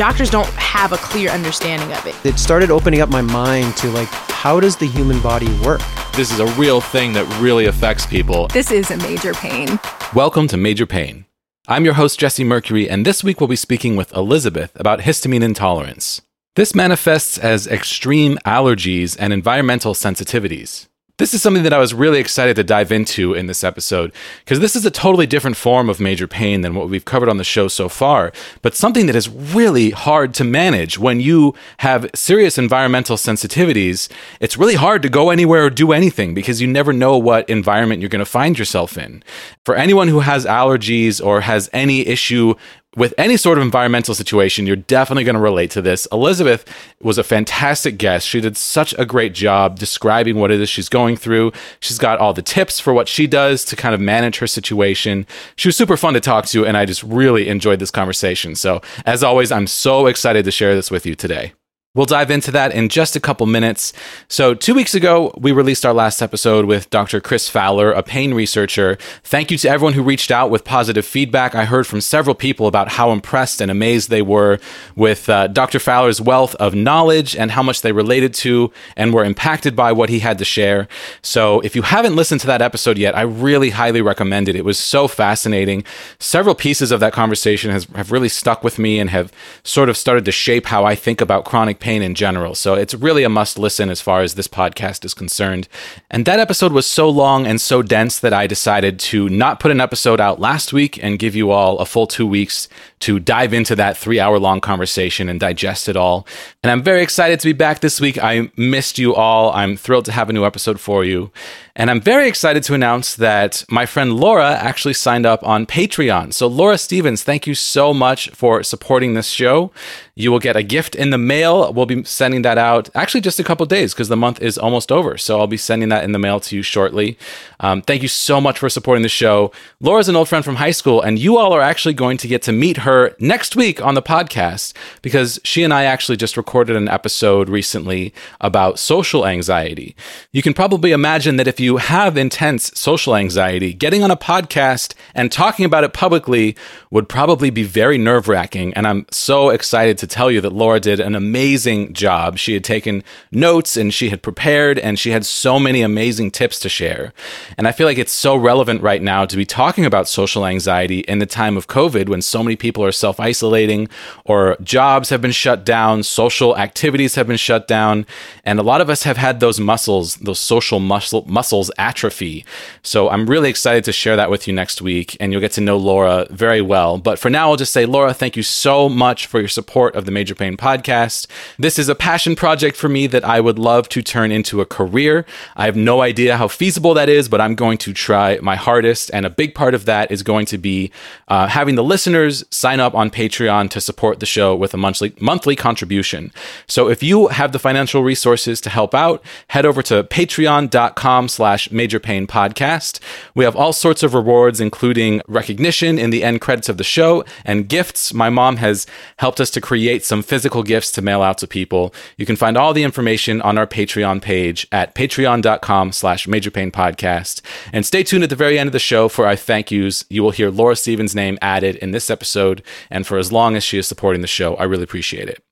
doctors don't have a clear understanding of it. It started opening up my mind to like, how does the human body work? This is a real thing that really affects people. This is a major pain. Welcome to Major Pain. I'm your host, Jesse Mercury, and this week we'll be speaking with Elizabeth about histamine intolerance. This manifests as extreme allergies and environmental sensitivities. This is something that I was really excited to dive into in this episode because this is a totally different form of major pain than what we've covered on the show so far, but something that is really hard to manage when you have serious environmental sensitivities. It's really hard to go anywhere or do anything because you never know what environment you're going to find yourself in. For anyone who has allergies or has any issue with any sort of environmental situation, you're definitely going to relate to this. Elizabeth was a fantastic guest. She did such a great job describing what it is she's going through. She's got all the tips for what she does to kind of manage her situation. She was super fun to talk to, and I just really enjoyed this conversation. So, as always, I'm so excited to share this with you today. We'll dive into that in just a couple minutes. So, two weeks ago, we released our last episode with Dr. Chris Fowler, a pain researcher. Thank you to everyone who reached out with positive feedback. I heard from several people about how impressed and amazed they were with uh, Dr. Fowler's wealth of knowledge and how much they related to and were impacted by what he had to share. So, if you haven't listened to that episode yet, I really highly recommend it. It was so fascinating. Several pieces of that conversation has, have really stuck with me and have sort of started to shape how I think about chronic pain in general. So it's really a must listen as far as this podcast is concerned. And that episode was so long and so dense that I decided to not put an episode out last week and give you all a full two weeks to dive into that three hour long conversation and digest it all. And I'm very excited to be back this week. I missed you all. I'm thrilled to have a new episode for you. And I'm very excited to announce that my friend Laura actually signed up on Patreon. So, Laura Stevens, thank you so much for supporting this show. You will get a gift in the mail. We'll be sending that out actually just a couple days because the month is almost over. So, I'll be sending that in the mail to you shortly. Um, thank you so much for supporting the show. Laura's an old friend from high school, and you all are actually going to get to meet her next week on the podcast because she and I actually just recorded an episode recently about social anxiety. You can probably imagine that if you have intense social anxiety, getting on a podcast and talking about it publicly would probably be very nerve wracking. And I'm so excited to tell you that Laura did an amazing job. She had taken notes and she had prepared and she had so many amazing tips to share. And I feel like it's so relevant right now to be talking about social anxiety in the time of COVID when so many people are self isolating or jobs have been shut down, social activities have been shut down. And a lot of us have had those muscles, those social muscle, muscles atrophy. So I'm really excited to share that with you next week, and you'll get to know Laura very well. But for now, I'll just say, Laura, thank you so much for your support of the Major Pain podcast. This is a passion project for me that I would love to turn into a career. I have no idea how feasible that is, but I'm going to try my hardest. And a big part of that is going to be uh, having the listeners sign up on Patreon to support the show with a monthly monthly contribution. So if you have the financial resources to help out, head over to patreon.com slash major pain podcast. We have all sorts of rewards, including recognition in the end credits of the show and gifts. My mom has helped us to create some physical gifts to mail out to people. You can find all the information on our Patreon page at patreon.com slash major pain podcast. And stay tuned at the very end of the show for our thank yous. You will hear Laura Stevens' name added in this episode. And for as long as she is supporting the show, I really appreciate it.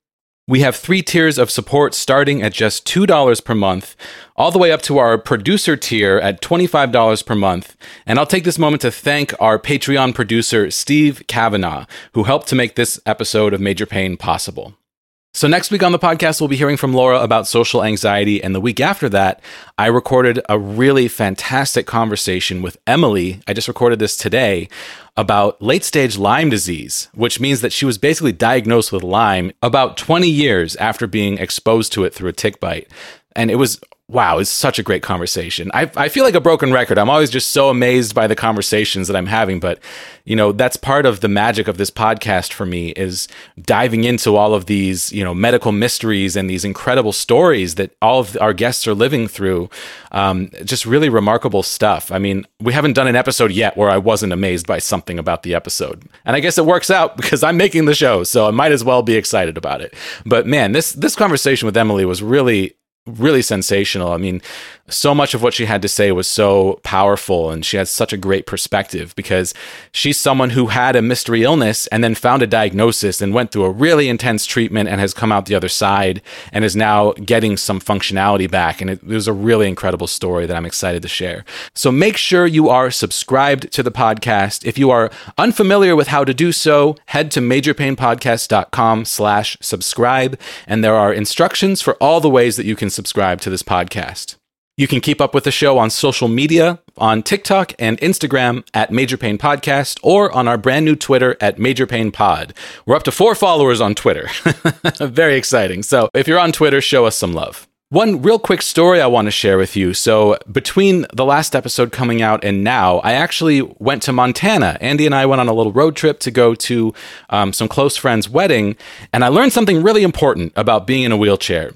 We have three tiers of support starting at just $2 per month, all the way up to our producer tier at $25 per month. And I'll take this moment to thank our Patreon producer, Steve Kavanaugh, who helped to make this episode of Major Pain possible. So, next week on the podcast, we'll be hearing from Laura about social anxiety. And the week after that, I recorded a really fantastic conversation with Emily. I just recorded this today about late stage Lyme disease, which means that she was basically diagnosed with Lyme about 20 years after being exposed to it through a tick bite. And it was wow, it's such a great conversation. I, I feel like a broken record. I'm always just so amazed by the conversations that I'm having. But, you know, that's part of the magic of this podcast for me is diving into all of these, you know, medical mysteries and these incredible stories that all of our guests are living through. Um, just really remarkable stuff. I mean, we haven't done an episode yet where I wasn't amazed by something about the episode. And I guess it works out because I'm making the show. So I might as well be excited about it. But man, this, this conversation with Emily was really really sensational. I mean, so much of what she had to say was so powerful and she had such a great perspective because she's someone who had a mystery illness and then found a diagnosis and went through a really intense treatment and has come out the other side and is now getting some functionality back and it, it was a really incredible story that I'm excited to share. So make sure you are subscribed to the podcast. If you are unfamiliar with how to do so, head to majorpainpodcast.com slash subscribe and there are instructions for all the ways that you can subscribe to this podcast. You can keep up with the show on social media on TikTok and Instagram at Major Pain Podcast or on our brand new Twitter at Major Pain Pod. We're up to four followers on Twitter. Very exciting. So if you're on Twitter, show us some love. One real quick story I want to share with you. So, between the last episode coming out and now, I actually went to Montana. Andy and I went on a little road trip to go to um, some close friends' wedding, and I learned something really important about being in a wheelchair.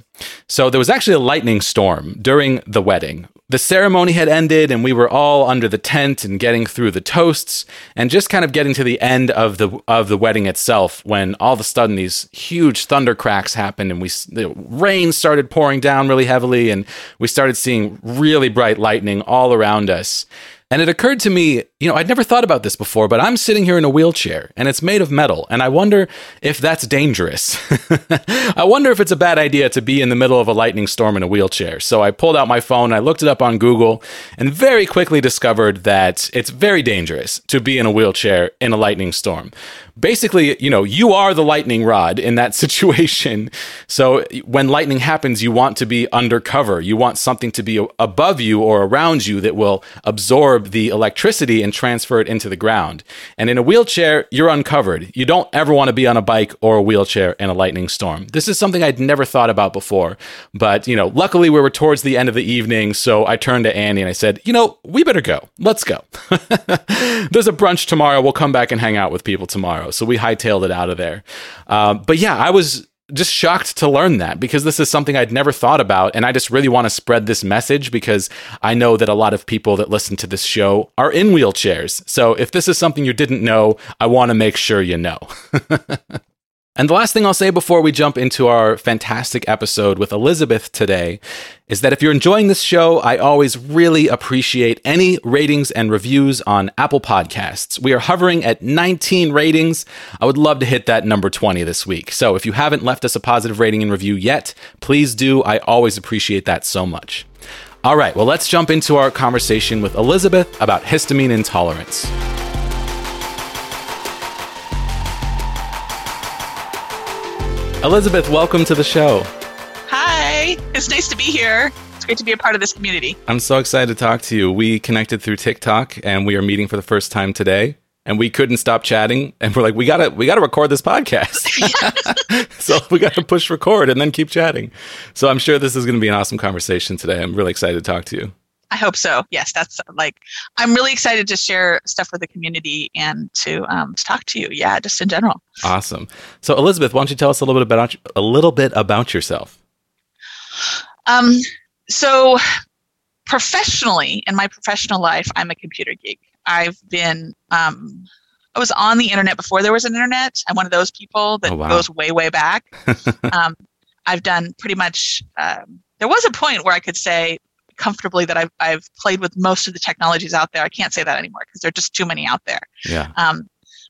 So, there was actually a lightning storm during the wedding. The ceremony had ended and we were all under the tent and getting through the toasts and just kind of getting to the end of the of the wedding itself when all of a sudden these huge thunder cracks happened and we the rain started pouring down really heavily and we started seeing really bright lightning all around us and it occurred to me, you know, I'd never thought about this before, but I'm sitting here in a wheelchair and it's made of metal. And I wonder if that's dangerous. I wonder if it's a bad idea to be in the middle of a lightning storm in a wheelchair. So I pulled out my phone, I looked it up on Google, and very quickly discovered that it's very dangerous to be in a wheelchair in a lightning storm basically, you know, you are the lightning rod in that situation. So when lightning happens, you want to be undercover. You want something to be above you or around you that will absorb the electricity and transfer it into the ground. And in a wheelchair, you're uncovered. You don't ever want to be on a bike or a wheelchair in a lightning storm. This is something I'd never thought about before. But, you know, luckily we were towards the end of the evening. So I turned to Andy and I said, you know, we better go. Let's go. There's a brunch tomorrow. We'll come back and hang out with people tomorrow tomorrow. So we hightailed it out of there. Uh, but yeah, I was just shocked to learn that because this is something I'd never thought about. And I just really want to spread this message because I know that a lot of people that listen to this show are in wheelchairs. So if this is something you didn't know, I want to make sure you know. And the last thing I'll say before we jump into our fantastic episode with Elizabeth today is that if you're enjoying this show, I always really appreciate any ratings and reviews on Apple Podcasts. We are hovering at 19 ratings. I would love to hit that number 20 this week. So if you haven't left us a positive rating and review yet, please do. I always appreciate that so much. All right, well, let's jump into our conversation with Elizabeth about histamine intolerance. Elizabeth, welcome to the show. Hi, it's nice to be here. It's great to be a part of this community. I'm so excited to talk to you. We connected through TikTok and we are meeting for the first time today. And we couldn't stop chatting, and we're like, we gotta, we gotta record this podcast. so we got to push record and then keep chatting. So I'm sure this is going to be an awesome conversation today. I'm really excited to talk to you. I hope so. Yes, that's like I'm really excited to share stuff with the community and to um, to talk to you. Yeah, just in general. Awesome. So Elizabeth, why don't you tell us a little bit about a little bit about yourself? Um. So professionally, in my professional life, I'm a computer geek. I've been um, I was on the internet before there was an internet. I'm one of those people that oh, wow. goes way, way back. um, I've done pretty much. Um, there was a point where I could say comfortably that I've, I've played with most of the technologies out there. I can't say that anymore because there are just too many out there. Yeah. Um,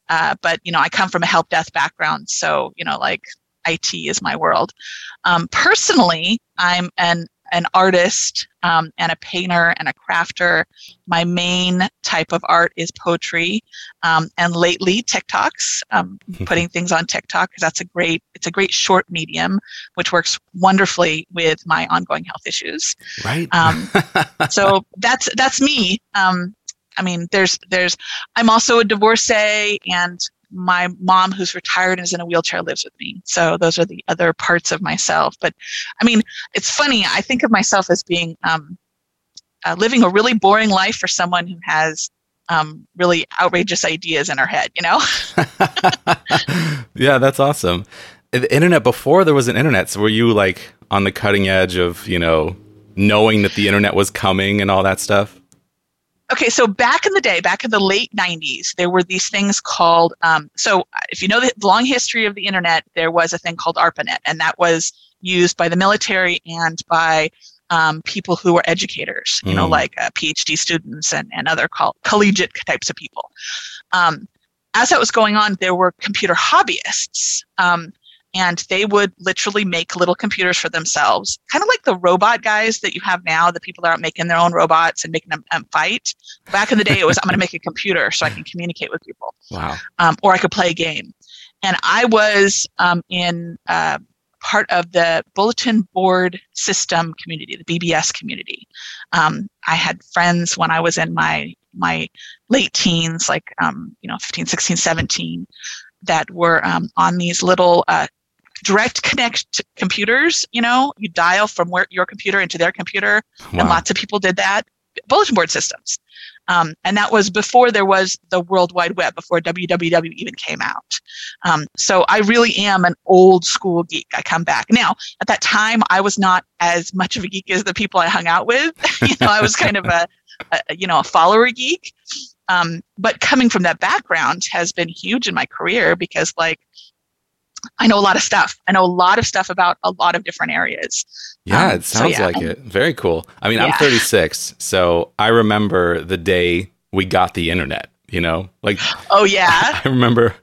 uh, but you know, I come from a help desk background, so you know, like IT is my world. Um, personally, I'm an an artist um, and a painter and a crafter. My main type of art is poetry, um, and lately TikToks, um, putting things on TikTok because that's a great it's a great short medium which works wonderfully with my ongoing health issues. Right. Um, so that's that's me. Um, I mean, there's there's I'm also a divorcee and my mom who's retired and is in a wheelchair lives with me. So those are the other parts of myself. But i mean it's funny i think of myself as being um, uh, living a really boring life for someone who has um, really outrageous ideas in her head you know? Yeah that's awesome. The internet before there was an internet so were you like on the cutting edge of you know knowing that the internet was coming and all that stuff okay, so back in the day, back in the late 90s, there were these things called, um, so if you know the long history of the internet, there was a thing called ARPANET, and that was used by the military and by um, people who were educators, you know, Mm. like uh, PhD students and, and other coll- collegiate types of people. Um, as that was going on, there were computer hobbyists. And they would literally make little computers for themselves, kind of like the robot guys that you have now. The people that are making their own robots and making them um, fight. Back in the day, it was I'm going to make a computer so I can communicate with people, Wow. um, or I could play a game. And I was um, in uh, part of the bulletin board system community, the BBS community. Um, I had friends when I was in my my late teens, like um, you know 15, 16, 17, that were um, on these little uh, direct connect computers. You know, you dial from where your computer into their computer, and lots of people did that. Bulletin board systems. Um, and that was before there was the World Wide Web, before www even came out. Um, so I really am an old school geek. I come back now. At that time, I was not as much of a geek as the people I hung out with. you know, I was kind of a, a you know a follower geek. Um, but coming from that background has been huge in my career because like I know a lot of stuff. I know a lot of stuff about a lot of different areas. Yeah, Um, it so sounds yeah. like it. Very cool. I mean, I'm 36, so I remember the day we got the internet, you know? Like Oh yeah. I remember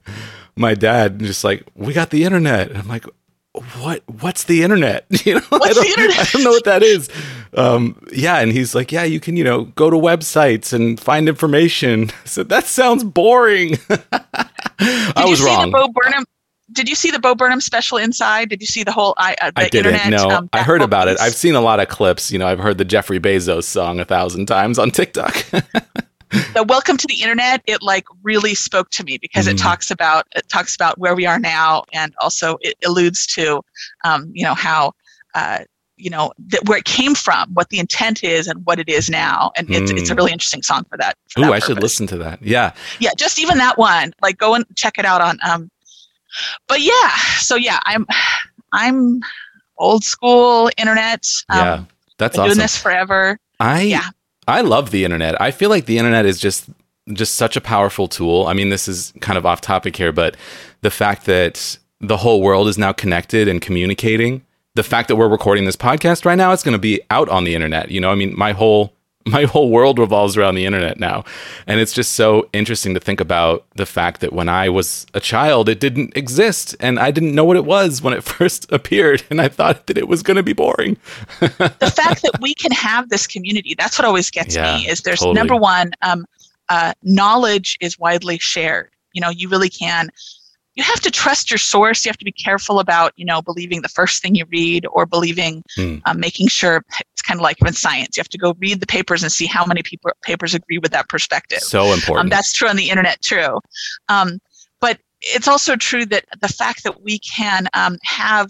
my dad just like, "We got the internet." And I'm like, "What what's the internet?" You know? I What's don't, the internet? I don't know what that is. Um, yeah, and he's like, "Yeah, you can, you know, go to websites and find information." I said, "That sounds boring." I was see wrong. The Bo Burnham. Did you see the Bo Burnham special inside? Did you see the whole I? Uh, the I didn't. internet, no, um, I heard about it. I've seen a lot of clips. You know, I've heard the Jeffrey Bezos song a thousand times on TikTok. the welcome to the internet it like really spoke to me because Mhm. it talks about it talks about where we are now and also it alludes to um, you know how uh, you know th- where it came from what the intent is and what it is now and it's, it's a Mm. really interesting song for that that I should listen to that. Yeah. yeah just even that one like go and check it out on um but yeah so yeah i'm i'm old school internet um, Yeah. That's awesome. doing this forever I Yeah. I love the internet. I feel like the internet is just just such a powerful tool. I mean, this is kind of off topic here, but the fact that the whole world is now connected and communicating, the fact that we're recording this podcast right now, it's going to be out on the internet. You know, I mean, my whole my whole world revolves around the internet now. And it's just so interesting to think about the fact that when I was a child, it didn't exist and I didn't know what it was when it first appeared and I thought that it was going to be boring. the fact that we can have this community that's what always gets Yeah, me is there's totally. number one um, uh, knowledge is widely shared you know you really can you have to trust your source you have to be careful about you know believing the first thing you read or believing Hmm. um, making sure it's kind of like in science you have to go read the papers and see how many people papers agree with that perspective So important. um, that's true on the internet, too. Um, but it's also true that the fact that we can um, have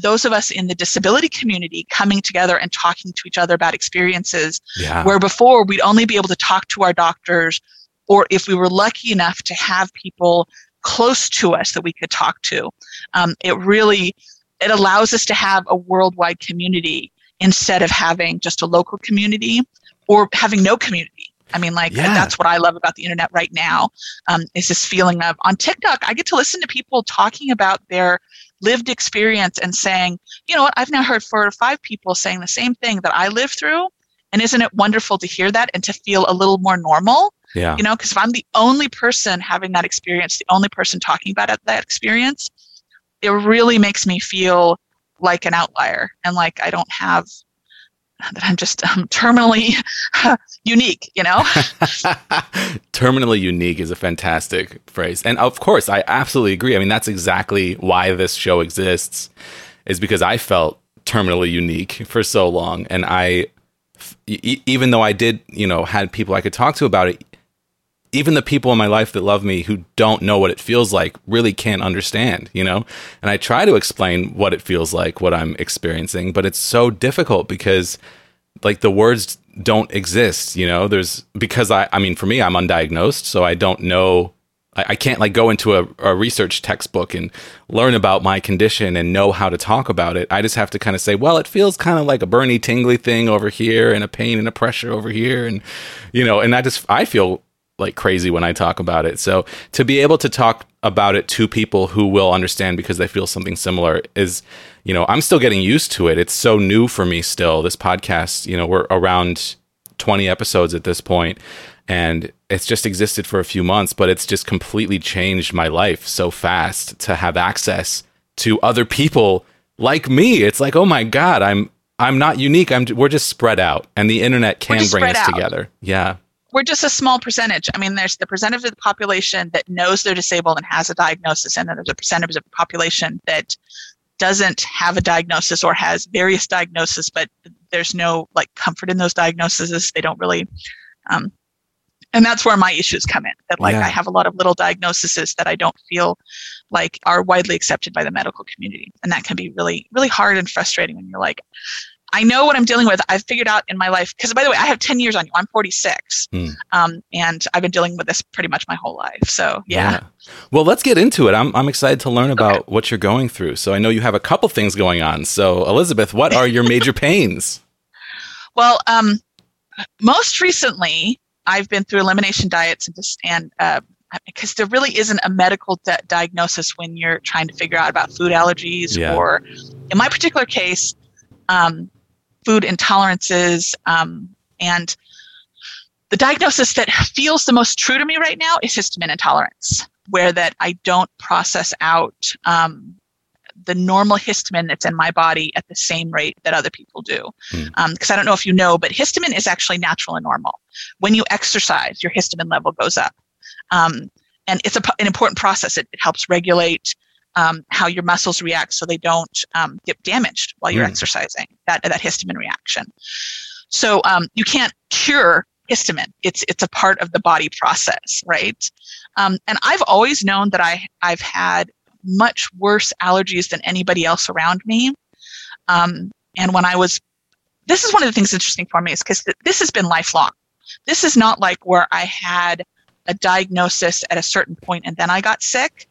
those of us in the disability community coming together and talking to each other about experiences yeah. where before we'd only be able to talk to our doctors or if we were lucky enough to have people close to us that we could talk to. Um, it really it allows us to have a worldwide community instead of having just a local community or having no community. I mean like Yeah. that's what i love about the internet right now um, is this feeling of on tiktok i get to listen to people talking about their lived experience and saying you know what? I've now heard four or five people saying the same thing that i lived through and isn't it wonderful to hear that and to feel a little more normal yeah. you know because if i'm the only person having that experience the only person talking about it, that experience it really makes me feel like an outlier and like i don't have that i'm just um, terminally unique you know Terminally unique is a fantastic phrase. And of course, I absolutely agree. I mean, that's exactly why this show exists, is because I felt terminally unique for so long. And I, e- even though I did, you know, had people I could talk to about it, even the people in my life that love me who don't know what it feels like really can't understand, you know? And I try to explain what it feels like, what I'm experiencing, but it's so difficult because like the words don't exist, you know? There's because I I mean for me I'm undiagnosed, so I don't know I, can't like go into a, a research textbook and learn about my condition and know how to talk about it. I just have to kind of say, well, it feels kind of like a burny, tingly thing over here, and a pain and a pressure over here, and you know, and I just I feel like crazy when I talk about it. So to be able to talk about it to people who will understand because they feel something similar is, you know, I'm still getting used to it. It's so new for me still. This podcast, you know, we're around 20 episodes at this point and it's just existed for a few months, but it's just completely changed my life so fast to have access to other people like me. It's like, oh my god, I'm I'm not unique. I'm we're just spread out, and the internet can bring us out. together. Yeah, we're just a small percentage. I mean, there's the percentage of the population that knows they're disabled and has a diagnosis, and then there's a percentage of the population that doesn't have a diagnosis or has various diagnoses, but there's no like comfort in those diagnoses. They don't really um, and that's where my issues come in that like yeah. i have a lot of little diagnoses that i don't feel like are widely accepted by the medical community and that can be really really hard and frustrating when you're like i know what i'm dealing with. I've figured out in my life because by the way i have 10 years on you. I'm 46 mm. um, and i've been dealing with this pretty much my whole life. So yeah, yeah. well let's get into it. I'm, I'm excited to learn about okay. what you're going through. So i know you have a couple things going on. So elizabeth what are your major pains? Well um, most recently I've been through elimination diets and just and uh, because there really isn't a medical di- diagnosis when you're trying to figure out about food allergies yeah. or, in my particular case, um, food intolerances. Um, and the diagnosis that feels the most true to me right now is histamine intolerance, where that I don't process out um, the normal histamine that's in my body at the same rate that other people do. Because mm. um, I don't know if you know, but histamine is actually natural and normal. When you exercise, your histamine level goes up. Um, and it's a, an important process. It, it helps regulate um, how your muscles react so they don't um, get damaged while you're mm. exercising, that, that histamine reaction. So um, you can't cure histamine. It's it's a part of the body process, right? Um, and I've always known that I I've had much worse allergies than anybody else around me. Um, and when I was, this is one of the things interesting for me is because th- this has been lifelong. This is not like where I had a diagnosis at a certain point and then I got sick.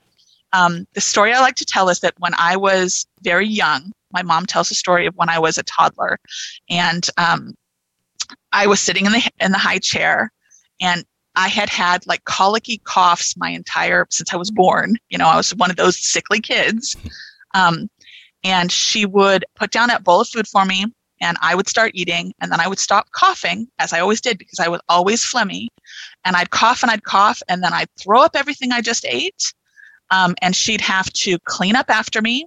Um, the story I like to tell is that when I was very young, my mom tells a story of when I was a toddler, and um, I was sitting in the in the high chair, and I had had like colicky coughs my entire since I was born. You know, I was one of those sickly kids. Um, and she would put down that bowl of food for me, and I would start eating, and then I would stop coughing, as I always did, because I was always phlegmy. And I'd cough and I'd cough, and then I'd throw up everything I just ate. Um, and she'd have to clean up after me.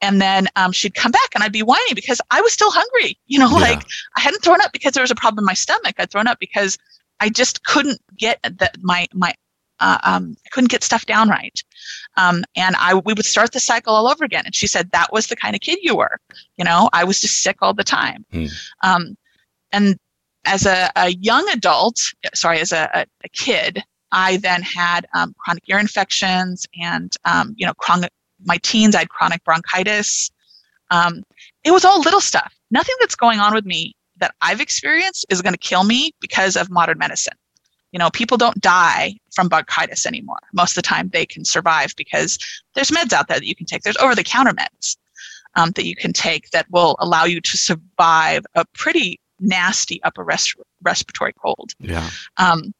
And then um, she'd come back and I'd be whining because I was still hungry. You know, yeah. like I hadn't thrown up because there was a problem in my stomach. I'd thrown up because I just couldn't get that my my uh, um, I couldn't get stuff down right. Um, and I we would start the cycle all over again. And she said that was the kind of kid you were. You know, I was just sick all the time. Hmm. Um, and as a, a, young adult, sorry, as a, a, a kid, I then had um, chronic ear infections and um, you know chronic. My teens, I had chronic bronchitis. Um, it was all little stuff. Nothing that's going on with me that I've experienced is going to kill me because of modern medicine. You know, people don't die from bronchitis anymore. Most of the time, they can survive because there's meds out there that you can take. There's over the counter meds um, that you can take that will allow you to survive a pretty nasty upper res- respiratory cold. Yeah. Um,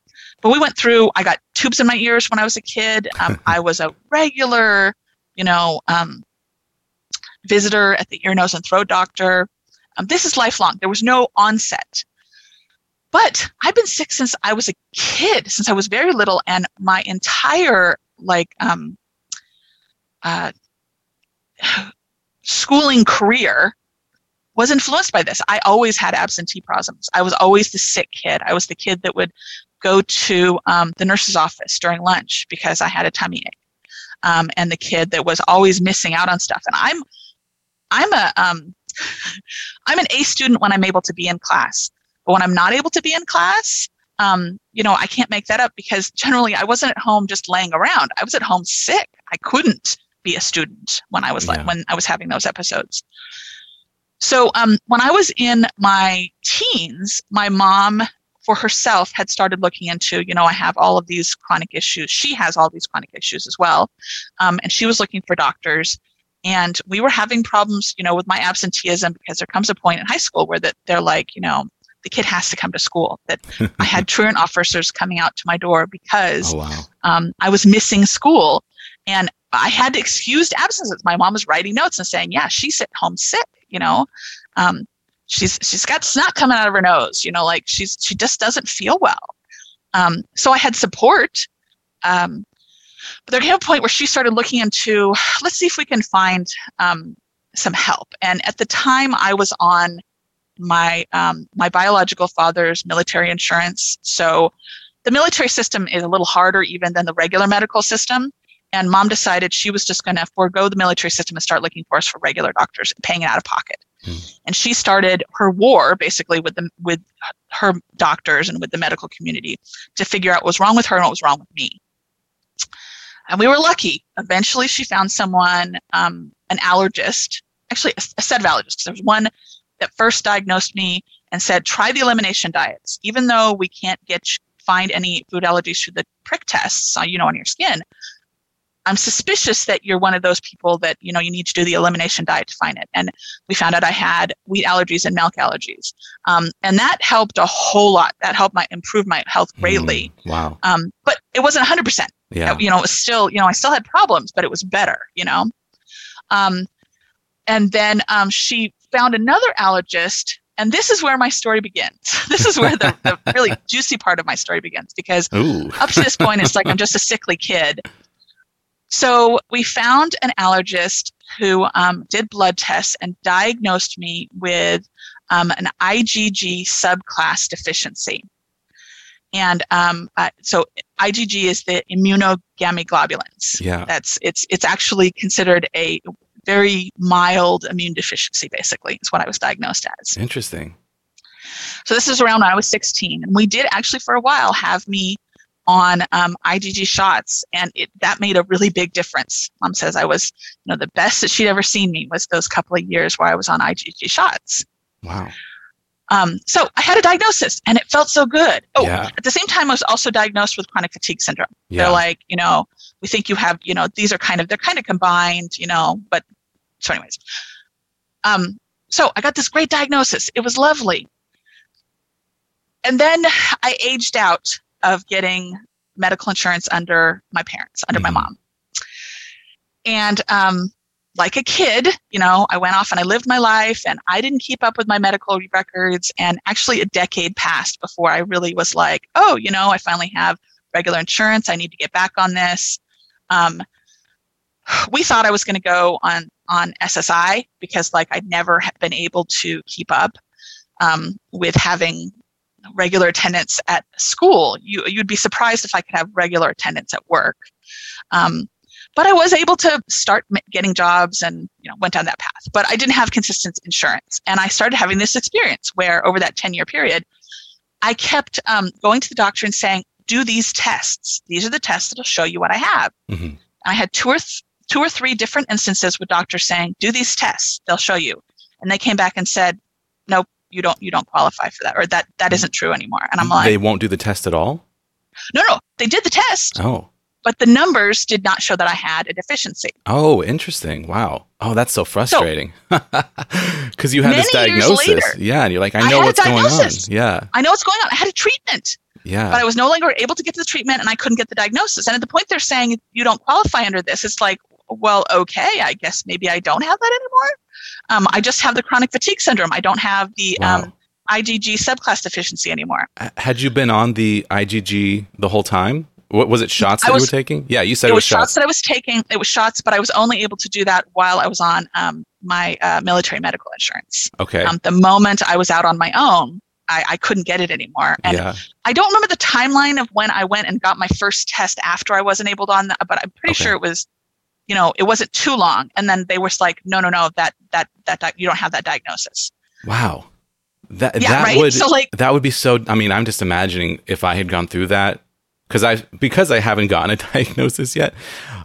but we went through, I got tubes in my ears when I was a kid. Um, I was a regular, you know, um, visitor at the ear, nose, and throat doctor. Um, this is lifelong. There was no onset. But I've been sick since I was a kid, since I was very little, and my entire like um, uh, schooling career was influenced by this. I always had absenteeisms. I was always the sick kid. I was the kid that would go to um, the nurse's office during lunch because I had a tummy ache, um, and the kid that was always missing out on stuff. And I'm, I'm a, um, I'm an A student when I'm able to be in class, but when I'm not able to be in class, um, you know, I can't make that up because generally I wasn't at home just laying around. I was at home sick. I couldn't be a student when I was yeah. like when I was having those episodes. So um, when I was in my teens, my mom for herself had started looking into, you know, I have all of these chronic issues. She has all these chronic issues as well. Um, and she was looking for doctors. And we were having problems, you know, with my absenteeism because there comes a point in high school where that they're like, you know, the kid has to come to school. That I had truant officers coming out to my door because Oh wow. um, I was missing school. And I had excused absences. My mom was writing notes and saying, "Yeah, she's at home sick." You know, um, she's she's got snot coming out of her nose. You know, like she's she just doesn't feel well. Um, so I had support. Um, but there came a point where she started looking into, let's see if we can find um, some help. And at the time, I was on my um, my biological father's military insurance. So the military system is a little harder even than the regular medical system. And mom decided she was just going to forego the military system and start looking for us for regular doctors, paying it out of pocket. Hmm. And she started her war basically with the with her doctors and with the medical community to figure out what was wrong with her and what was wrong with me. And we were lucky. Eventually, she found someone, um, an allergist, actually a, a set of allergists. There was one that first diagnosed me and said, try the elimination diets. Even though we can't get find any food allergies through the prick tests, uh, you know, on your skin, I'm suspicious that you're one of those people that you know you need to do the elimination diet to find it. And we found out I had wheat allergies and milk allergies, um, and that helped a whole lot. That helped my improve my health greatly. Mm, wow. Um, but it wasn't 100. percent Yeah. you know, it was still, you know, I still had problems, but it was better, you know. Um, and then um, she found another allergist, and this is where my story begins. this is where the, the really juicy part of my story begins because Ooh. up to this point, it's like I'm just a sickly kid. So we found an allergist who um, did blood tests and diagnosed me with um, an IgG subclass deficiency. And um, uh, so IgG is the immunogammaglobulins. Yeah. That's it's it's actually considered a very mild immune deficiency. Basically, is what I was diagnosed as. Interesting. So this is around when I was 16, and we did actually for a while have me on um, IgG shots, and it, that made a really big difference. Mom says I was, you know, the best that she'd ever seen me was those couple of years where I was on IgG shots. Wow. Um, so I had a diagnosis, and it felt so good. Oh, Yeah. at the same time, I was also diagnosed with chronic fatigue syndrome. Yeah. They're like, you know, we think you have, you know, these are kind of they're kind of combined, you know, but so anyways. Um, so I got this great diagnosis. It was lovely. And then I aged out of getting medical insurance under my parents, under Mhm. my mom. And um, like a kid, you know, I went off and I lived my life and I didn't keep up with my medical records. And actually, a decade passed before I really was like, oh, you know, I finally have regular insurance. I need to get back on this. Um, we thought I was going to go on on SSI because like I'd never been able to keep up um, with having regular attendance at school. You you'd be surprised if I could have regular attendance at work. Um, but I was able to start getting jobs and you know went down that path. But I didn't have consistent insurance, and I started having this experience where over that ten year period, I kept um, going to the doctor and saying, "Do these tests. These are the tests that'll show you what I have." Mhm. I had two or th- two or three different instances with doctors saying, "Do these tests; they'll show you." And they came back and said, "Nope, you don't. You don't qualify for that, or that that isn't true anymore." And I'm like, they won't do the test at all? "No, no, they did the test, Oh. but the numbers did not show that I had a deficiency." Oh, interesting. Wow. Oh, that's so frustrating. Because you had this diagnosis. later, yeah, and you're like, I I know a what's going on. Yeah. I know what's going on. I had a treatment, Yeah. but I was no longer able to get to the treatment, and I couldn't get the diagnosis. And at the point they're saying you don't qualify under this, it's like, well, okay, I guess maybe I don't have that anymore. Um, I just have the chronic fatigue syndrome. I don't have the Wow. um, IgG subclass deficiency anymore. Had you been on the IgG the whole time? What was it shots that was- you were taking? Yeah, you said it it was was shots. shots. that I was taking. It was shots, but I was only able to do that while I was on um, my uh, military medical insurance. Okay. Um, the moment I was out on my own, I, I couldn't get it anymore. And yeah. I don't remember the timeline of when I went and got my first test after I wasn't able to on that, but I'm pretty Okay. sure it was, you know, it wasn't too long. And then they were like, no, no, no, that that that di- you don't have that diagnosis. Wow. That Yeah, that right. would so like, that would be so I mean, I'm just imagining if I had gone through that cuz I because I haven't gotten a diagnosis yet.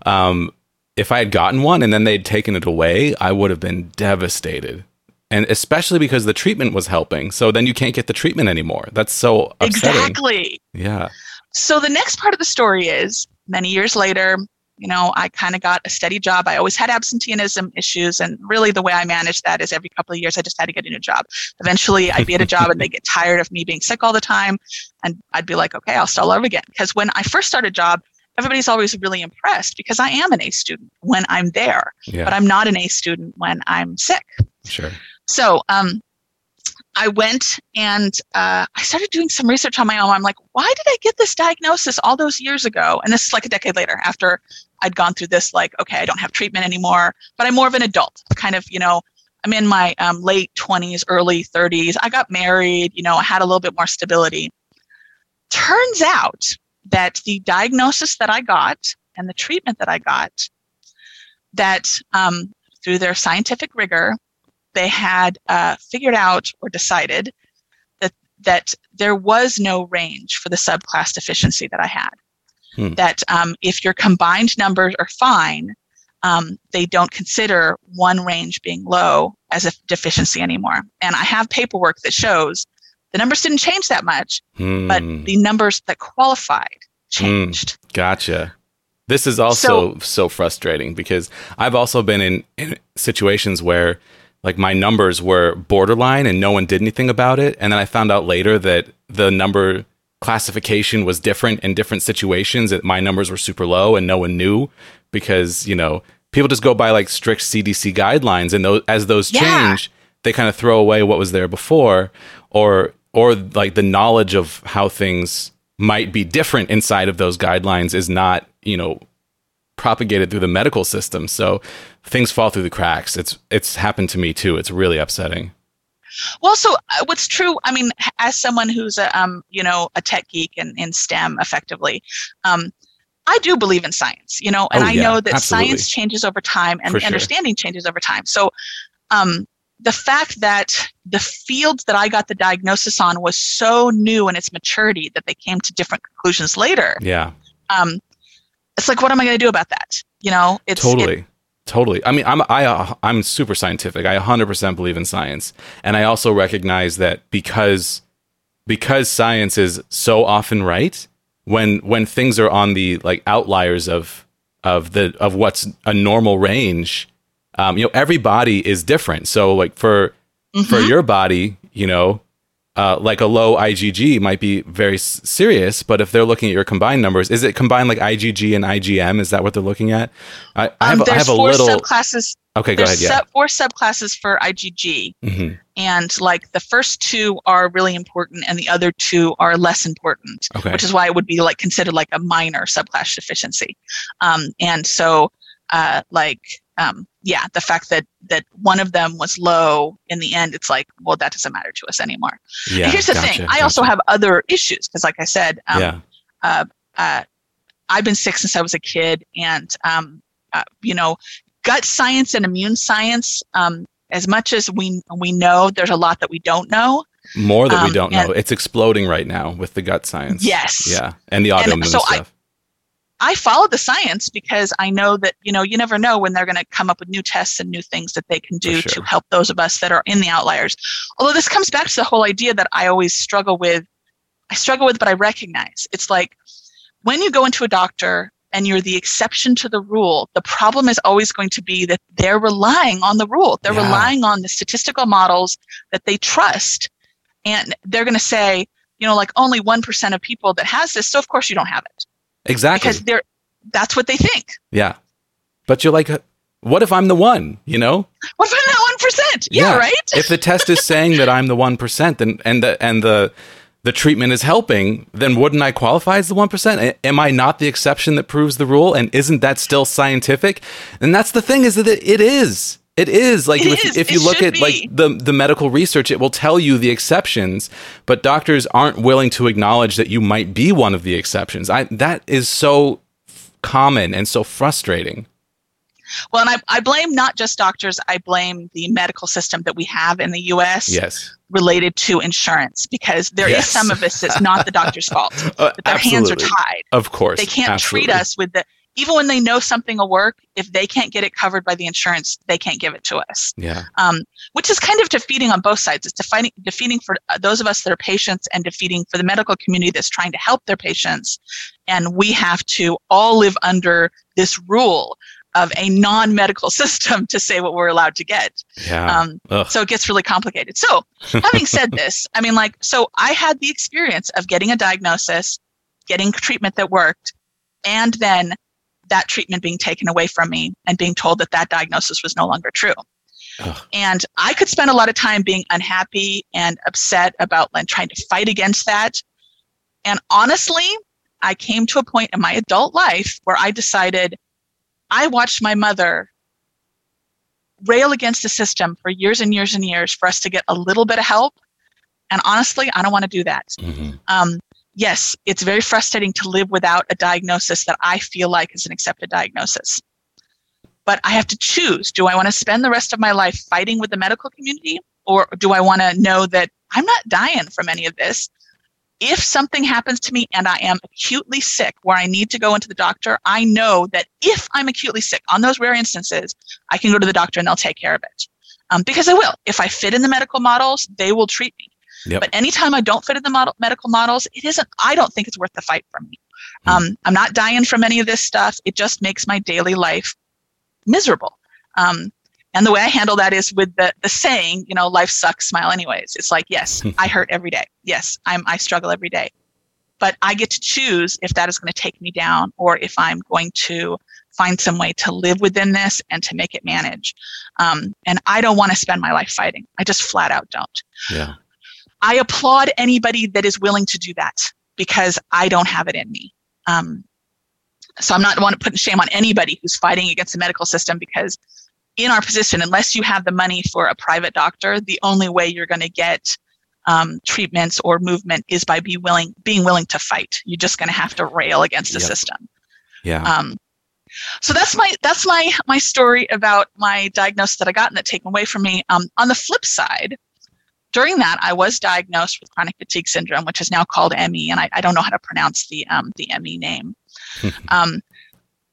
Um if I had gotten one and then they'd taken it away, I would have been devastated. and especially because the treatment was helping. So then you can't get the treatment anymore. That's so upsetting. Exactly. Yeah. So the next part of the story is many years later, you know, I kind of got a steady job. I always had absenteeism issues, and really the way I managed that is every couple of years I just had to get a new job. Eventually, I'd be at a job and they get tired of me being sick all the time, and I'd be like, okay, I'll start over again. Because when I first started a job, everybody's always really impressed because I am an A student when I'm there, Yeah. but I'm not an A student when I'm sick. sure. So um, I went and uh, I started doing some research on my own. I'm like, why did I get this diagnosis all those years ago? And this is like a decade later after I'd gone through this, like, okay, I don't have treatment anymore, but I'm more of an adult. Kind of, you know, I'm in my um, late 20s, early 30s. I got married, you know, I had a little bit more stability. Turns out that the diagnosis that I got and the treatment that I got, that um, through their scientific rigor, they had uh, figured out or decided that that there was no range for the subclass deficiency that I had. Hmm. That um, if your combined numbers are fine, um, they don't consider one range being low as a deficiency anymore. And I have paperwork that shows the numbers didn't change that much, but Hmm. the numbers that qualified changed. Gotcha. This is also so, frustrating because I've also been in, in situations where like my numbers were borderline and no one did anything about it. And then I found out later that the number classification was different in different situations, my numbers were super low and no one knew because, you know, people just go by like strict CDC guidelines and those, as those Yeah. change, they kind of throw away what was there before or or like the knowledge of how things might be different inside of those guidelines is not you know propagated through the medical system. So things fall through the cracks. It's it's happened to me too. It's really upsetting Well, so uh, what's true? I mean, as someone who's a um, you know a tech geek and in STEM effectively, um, I do believe in science. You know, and Oh, I yeah, know that absolutely. science changes over time and For the sure. understanding changes over time. So, um, the fact that the field that I got the diagnosis on was so new in its maturity that they came to different conclusions later. yeah Um, it's like, what am I going to do about that? You know, it's it- totally i mean i'm i uh, i'm super scientific. I 100% believe in science. And i also recognize that because because science is so often right when when things are on the like outliers of of the of what's a normal range um, you know every body is different. So like for for Mhm. your body you know uh, like a low IgG might be very s- serious, but if they're looking at your combined numbers, is it combined like IgG and IgM? Is that what they're looking at? I, I have, um, I there's have a four little. subclasses. okay, go ahead. Yeah. sub- four subclasses for IgG. hmm and like the first two are really important and the other two are less important Okay. which is why it would be like considered like a minor subclass deficiency um, and so uh, like um, yeah the fact that that one of them was low in the end it's like well that doesn't matter to us anymore yeah. and here's the gotcha, thing i also have other issues because like i said um, yeah. uh, uh, I've been sick since I was a kid, and um, uh, you know, gut science and immune science. Um, as much as we we know, there's a lot that we don't know. More that we um, don't know. It's exploding right now with the gut science. Yes. Yeah. And the And autoimmune so stuff. I follow the science because I know that you know you never know when they're going to come up with new tests and new things that they can do For to help those of us that are in the outliers. Although this comes back to the whole idea that I always struggle with. I struggle with, but I recognize it's like when you go into a doctor and you're the exception to the rule. The problem is always going to be that they're relying on the rule. They're Yeah. relying on the statistical models that they trust, and they're going to say, you know, like only one percent of people that has this, so of course you don't have it exactly. because they're that's what they think. yeah. But you're like, what if I'm the one? You know? What if I'm not one percent? Yeah, right. if the test is saying that I'm the one percent, and and the and the the treatment is helping, then wouldn't I qualify as the one percent? Am I not the exception that proves the rule? And isn't that still scientific? And that's the thing is that it is. It is like It if, is. if It you look should at like the the medical research, it will tell you the exceptions, but doctors aren't willing to acknowledge that you might be one of the exceptions. I that is so f- common and so frustrating. Well, and I, I blame not just doctors. I blame the medical system that we have in the U.S. Yes, related to insurance because there is Yes. some of this that's not the doctor's fault. uh, their hands are tied. Of course, They can't treat us with the even when they know something will work, if they can't get it covered by the insurance, they can't give it to us. Yeah. Um, which is kind of defeating on both sides. It's defeating, defeating for those of us that are patients and defeating for the medical community that's trying to help their patients. And we have to all live under this rule of a non-medical system to say what we're allowed to get. Yeah. Um, so it gets really complicated. So having said this, I mean, like, so I had the experience of getting a diagnosis, getting treatment that worked, and then that treatment being taken away from me and being told that that diagnosis was no longer true. Ugh. And I could spend a lot of time being unhappy and upset about and trying to fight against that. And honestly, I came to a point in my adult life where I decided I watched my mother rail against the system for years and years and years for us to get a little bit of help. And honestly, I don't want to do that. Mm-hmm. Um, yes, it's very frustrating to live without a diagnosis that I feel like is an accepted diagnosis. But I have to choose do I want to spend the rest of my life fighting with the medical community, or do I want to know that I'm not dying from any of this? if something happens to me and I am acutely sick where I need to go into the doctor, I know that if I'm acutely sick, on those rare instances, I can go to the doctor and they'll take care of it. Um, because I will. If I fit in the medical models, they will treat me. Yep. But anytime I don't fit in the model, medical models, it isn't, I don't think it's worth the fight for me. Mm. Um, I'm not dying from any of this stuff. It just makes my daily life miserable. Um, and the way I handle that is with the, the saying, you know, life sucks, smile anyways. It's like, yes, I hurt every day. Yes, I'm, I struggle every day. But I get to choose if that is going to take me down or if I'm going to find some way to live within this and to make it manage. Um, and I don't want to spend my life fighting. I just flat out don't. Yeah. I applaud anybody that is willing to do that because I don't have it in me. Um, so I'm not want to put shame on anybody who's fighting against the medical system because in our position, unless you have the money for a private doctor, the only way you're going to get um, treatments or movement is by be willing, being willing to fight. You're just going to have to rail against the yep. system. Yeah. Um, so that's my that's my my story about my diagnosis that I got and that taken away from me. Um, on the flip side, during that, I was diagnosed with chronic fatigue syndrome, which is now called ME, and I, I don't know how to pronounce the um, the ME name. um,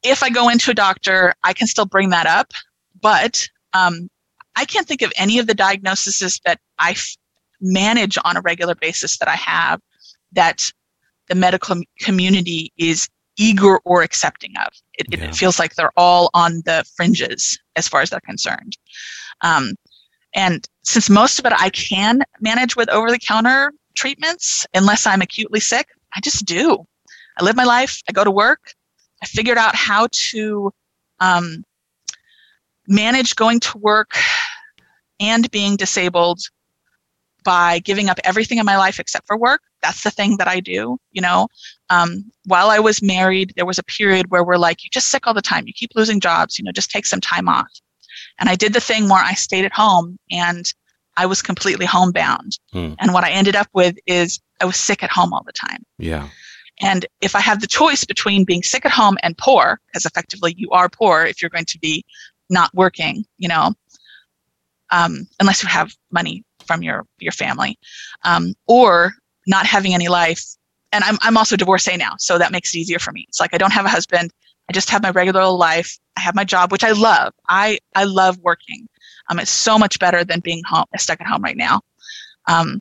if I go into a doctor, I can still bring that up, but um, I can't think of any of the diagnoses that I f- manage on a regular basis that I have that the medical community is eager or accepting of. It, yeah. it, feels like they're all on the fringes as far as they're concerned. Um, and since most of it I can manage with over the counter treatments, unless I'm acutely sick, I just do. I live my life, I go to work, I figured out how to um, manage going to work and being disabled by giving up everything in my life except for work. That's the thing that I do. You know, um, while I was married, there was a period where we're like, you're just sick all the time. You keep losing jobs. You know, just take some time off. And I did the thing where I stayed at home and I was completely homebound. Hmm. And what I ended up with is I was sick at home all the time. Yeah. And if I have the choice between being sick at home and poor, because effectively you are poor if you're going to be not working, you know, um, unless you have money from your your family, um, or not having any life. And I'm I'm also divorcee now, so that makes it easier for me. It's like I don't have a husband. I just have my regular life. I have my job, which I love. I I love working. Um, it's so much better than being home stuck at home right now. Um,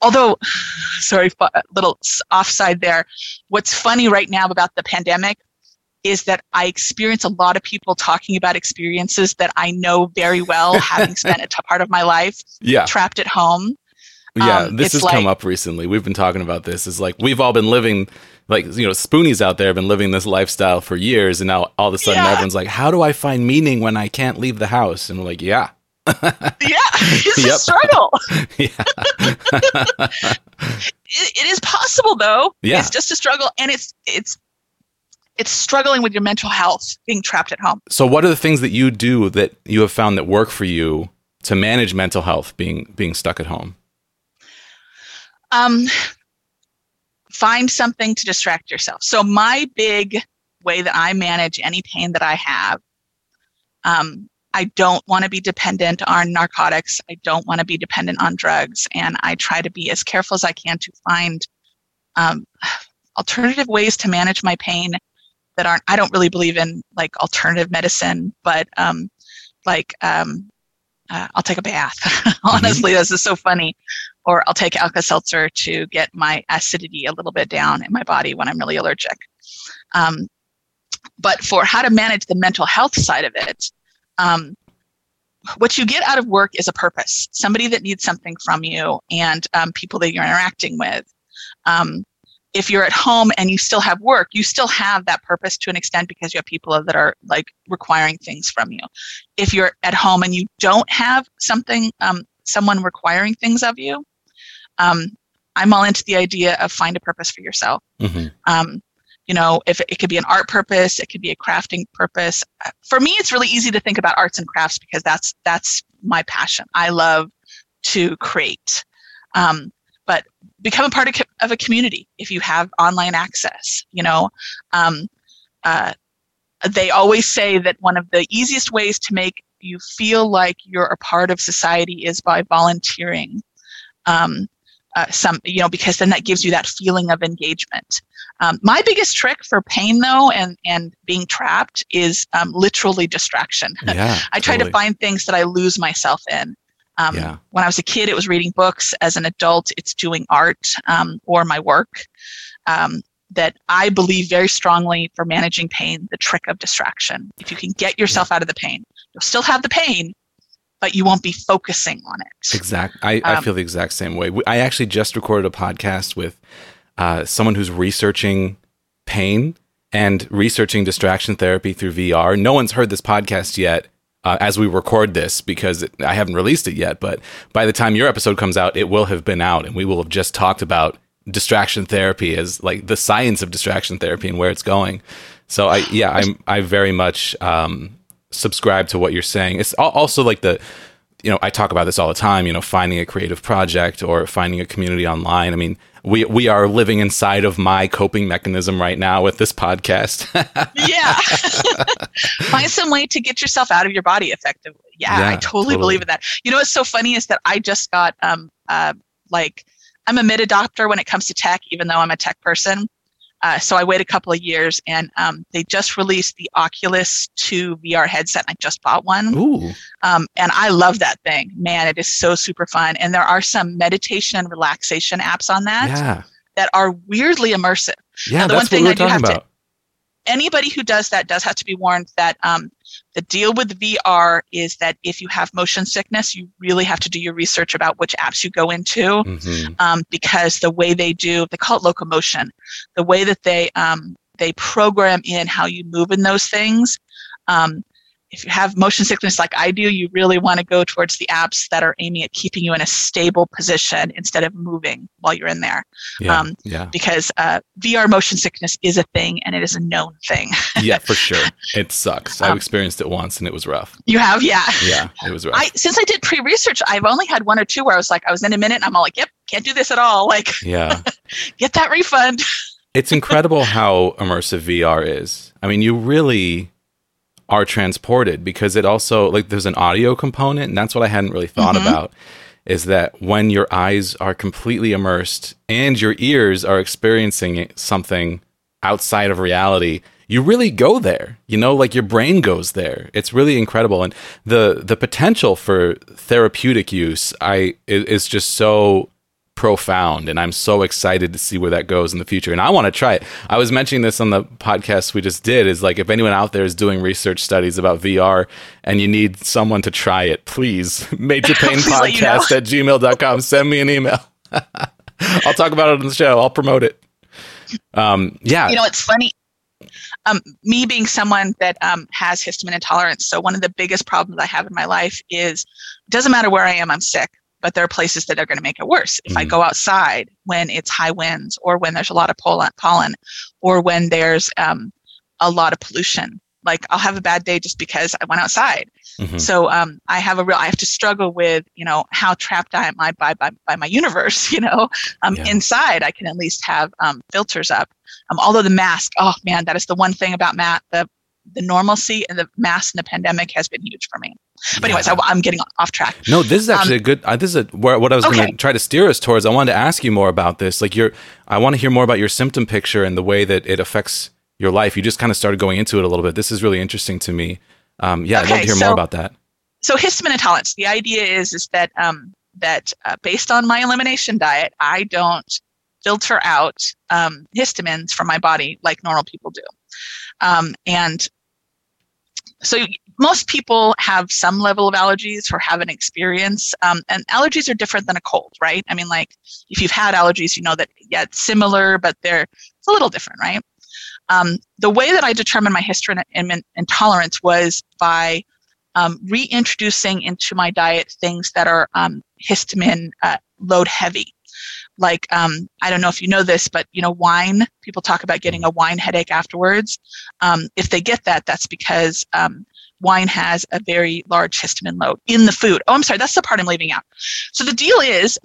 although, sorry, a little offside there. What's funny right now about the pandemic is that I experience a lot of people talking about experiences that I know very well, having spent a t- part of my life yeah. trapped at home. Yeah, um, this has like, come up recently. We've been talking about this. Is like we've all been living, like you know, spoonies out there have been living this lifestyle for years, and now all of a sudden yeah. everyone's like, "How do I find meaning when I can't leave the house?" And we're like, "Yeah." yeah, it's yep. a struggle. it, it is possible though. Yeah. It's just a struggle and it's it's it's struggling with your mental health being trapped at home. So what are the things that you do that you have found that work for you to manage mental health being being stuck at home? Um find something to distract yourself. So my big way that I manage any pain that I have um, I don't want to be dependent on narcotics. I don't want to be dependent on drugs. And I try to be as careful as I can to find um, alternative ways to manage my pain that aren't. I don't really believe in like alternative medicine, but um, like um, uh, I'll take a bath. Honestly, mm-hmm. this is so funny. Or I'll take Alka Seltzer to get my acidity a little bit down in my body when I'm really allergic. Um, but for how to manage the mental health side of it, um, what you get out of work is a purpose somebody that needs something from you and um, people that you're interacting with um, if you're at home and you still have work you still have that purpose to an extent because you have people that are like requiring things from you if you're at home and you don't have something um, someone requiring things of you um, i'm all into the idea of find a purpose for yourself. Mm-hmm. Um, you know if it, it could be an art purpose it could be a crafting purpose. For me it's really easy to think about arts and crafts because that's that's my passion. I love to create. Um, but become a part of, of, a community if you have online access you know? Um, uh, they always say that one of the easiest ways to make you feel like you're a part of society is by volunteering. Um, uh, some you know because then that gives you that feeling of engagement um, my biggest trick for pain though and and being trapped is um, literally distraction yeah, i try totally. to find things that i lose myself in um, yeah. when i was a kid it was reading books as an adult it's doing art um, or my work um, that i believe very strongly for managing pain the trick of distraction if you can get yourself yeah. out of the pain you'll still have the pain but you won't be focusing on it. Exactly. I, um, I feel the exact same way. I actually just recorded a podcast with uh, someone who's researching pain and researching distraction therapy through VR. No one's heard this podcast yet. Uh, as we record this, because it, I haven't released it yet, but by the time your episode comes out, it will have been out, and we will have just talked about distraction therapy as like the science of distraction therapy and where it's going. So I, yeah, I'm, I very much um, subscribe to what you're saying. It's also like the, you know, I talk about this all the time. You know, finding a creative project or finding a community online. I mean, we we are living inside of my coping mechanism right now with this podcast. yeah, find some way to get yourself out of your body effectively. Yeah, yeah I totally, totally, believe in that. You know, what's so funny is that I just got um uh like I'm a mid adopter when it comes to tech, even though I'm a tech person. Uh, so I waited a couple of years, and um, they just released the Oculus 2 VR headset. I just bought one, um, and I love that thing. Man, it is so super fun. And there are some meditation and relaxation apps on that yeah. that are weirdly immersive. Yeah, now, the that's one thing what we were talking about. To, anybody who does that does have to be warned that um, the deal with VR is that if you have motion sickness, you really have to do your research about which apps you go into mm-hmm. um, because the way they do, they call it locomotion, the way that they um, they program in how you move in those things um, if you have motion sickness like I do, you really want to go towards the apps that are aiming at keeping you in a stable position instead of moving while you're in there. Yeah, um, yeah. Because uh, VR motion sickness is a thing and it is a known thing. yeah, for sure. It sucks. I've um, experienced it once and it was rough. You have, yeah. Yeah, it was rough. I, since I did pre-research, I've only had one or two where I was like, I was in a minute and I'm all like, yep, can't do this at all. Like, yeah, get that refund. it's incredible how immersive VR is. I mean, you really are transported because it also like there's an audio component and that's what I hadn't really thought mm-hmm. about is that when your eyes are completely immersed and your ears are experiencing something outside of reality you really go there you know like your brain goes there it's really incredible and the the potential for therapeutic use i is just so profound and i'm so excited to see where that goes in the future. And i want to try it. I was mentioning this on the podcast we just did is like if anyone out there is doing research studies about vr and you need someone to try it please major pain podcast at gmail.com send me an email. I'll talk about it on the show. I'll promote it. Um yeah. You know it's funny um, me being someone that um, has histamine intolerance so one of the biggest problems i have in my life is doesn't matter where i am i'm sick but there are places that are going to make it worse. If mm. I go outside when it's high winds, or when there's a lot of pollen, or when there's um, a lot of pollution, like I'll have a bad day just because I went outside. Mm-hmm. So um, I have a real, I have to struggle with, you know, how trapped I am by, by, by, my universe, you know, um, yeah. inside I can at least have um, filters up. Um, although the mask, oh man, that is the one thing about Matt, the, the normalcy and the mask in the pandemic has been huge for me. But anyways, I, am getting off track. No, this is actually um, a good. Uh, this is a, where, what I was okay. going to try to steer us towards. I wanted to ask you more about this. Like, your, I want to hear more about your symptom picture and the way that it affects your life. You just kind of started going into it a little bit. This is really interesting to me. Um, yeah, I'd love to hear so, more about that. So histamine intolerance. The idea is is that um, that uh, based on my elimination diet, I don't filter out um, histamines from my body like normal people do. Um, and so most people have some level of allergies or have an experience um, and allergies are different than a cold right? I mean like if you've had allergies you know that yeah it's similar but they're it's a little different right? Um, the way that i determined my histamine intolerance was by um, reintroducing into my diet things that are um, histamine uh, load heavy. Like um, i don't know if you know this but you know wine people talk about getting a wine headache afterwards. Um, if they get that that's because um, wine has a very large histamine load in the food oh i'm sorry that's the part i'm leaving out so the deal is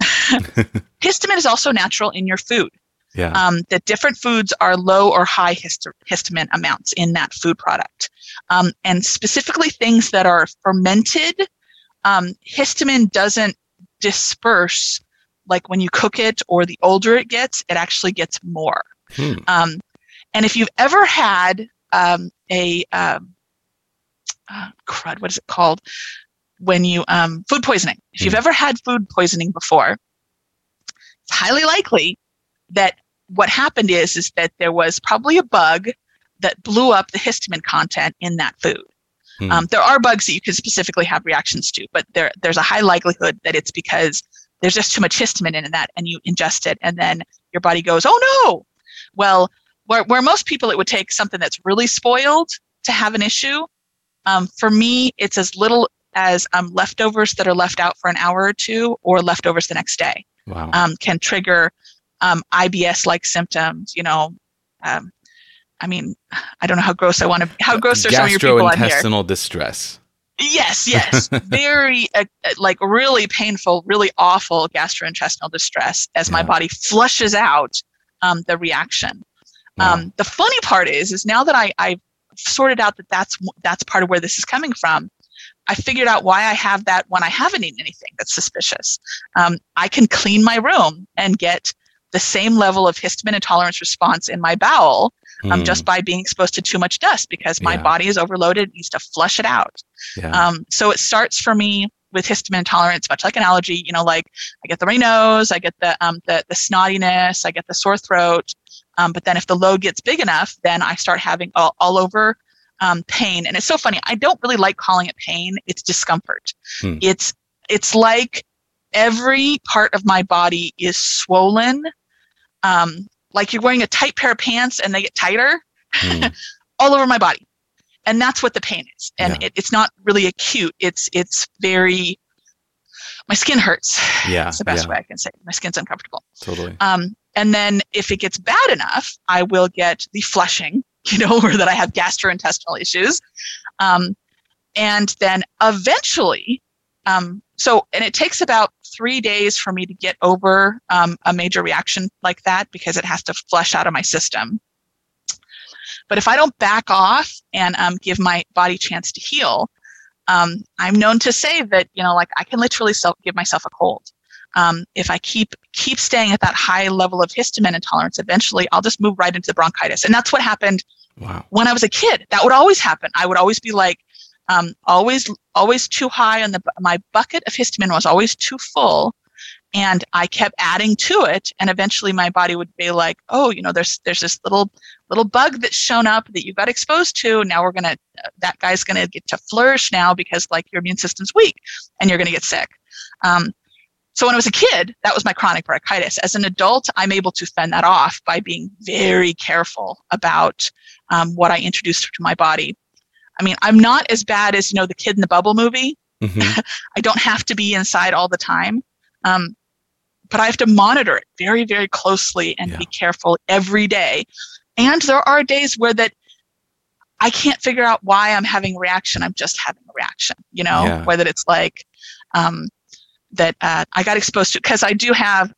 histamine is also natural in your food yeah. Um, that different foods are low or high hist- histamine amounts in that food product. Um, and specifically things that are fermented, um, histamine doesn't disperse like when you cook it or the older it gets, it actually gets more. Hmm. Um, and if you've ever had um, a um, uh, crud, what is it called? When you um, food poisoning. If you've Hmm. ever had food poisoning before, it's highly likely that what happened is is that there was probably a bug that blew up the histamine content in that food. Hmm. Um, there are bugs that you can specifically have reactions to, but there there's a high likelihood that it's because there's just too much histamine in that, and you ingest it, and then your body goes, "Oh no!" Well, where where most people it would take something that's really spoiled to have an issue. Um, for me, it's as little as um, leftovers that are left out for an hour or two, or leftovers the next day wow. um, can trigger um, IBS-like symptoms. You know, um, I mean, I don't know how gross I want to. How gross are some of your people on here? Gastrointestinal distress. Yes, yes, very uh, uh, like really painful, really awful gastrointestinal distress as my body flushes out um, the reaction. Wow. Um, the funny part is, is now that I I've sorted out that that's that's part of where this is coming from. I figured out why I have that when I haven't eaten anything that's suspicious. Um, I can clean my room and get the same level of histamine intolerance response in my bowel um, Hmm. just by being exposed to too much dust because my Yeah. body is overloaded, it needs to flush it out. yeah. Um, so it starts for me with histamine intolerance, much like an allergy. You know, like I get the runny nose, I get the um, the, the snottiness, I get the sore throat. Um, but then if the load gets big enough, then I start having all, all over um, pain. And it's so funny. I don't really like calling it pain. It's discomfort. Hmm. It's it's like every part of my body is swollen. Um, like you're wearing a tight pair of pants and they get tighter Hmm. all over my body and that's what the pain is and Yeah. it, it's not really acute it's it's very my skin hurts Yeah, that's the best yeah. way i can say it. my skin's uncomfortable Totally. um, and then if it gets bad enough i will get the flushing you know or that i have gastrointestinal issues um, and then eventually um, so and it takes about three days for me to get over um, a major reaction like that because it has to flush out of my system but if I don't back off and um, give my body chance to heal, um, I'm known to say that you know, like I can literally self give myself a cold. Um, if I keep keep staying at that high level of histamine intolerance, eventually I'll just move right into the bronchitis, and that's what happened Wow. when I was a kid. That would always happen. I would always be like, um, always always too high, and the my bucket of histamine was always too full, and I kept adding to it, and eventually my body would be like, oh, you know, there's there's this little little bug that's shown up that you got exposed to. Now we're gonna that guy's gonna get to flourish now because like your immune system's weak, and you're gonna get sick. Um, so when I was a kid, that was my chronic bronchitis. As an adult, I'm able to fend that off by being very careful about um, what I introduce to my body. I mean, I'm not as bad as you know the kid in the bubble movie. Mhm. I don't have to be inside all the time. Um, but I have to monitor it very, very closely and Yeah. be careful every day. And there are days where that I can't figure out why I'm having a reaction. I'm just having a reaction, you know, Yeah. whether it's like um, that uh, I got exposed to, because I do have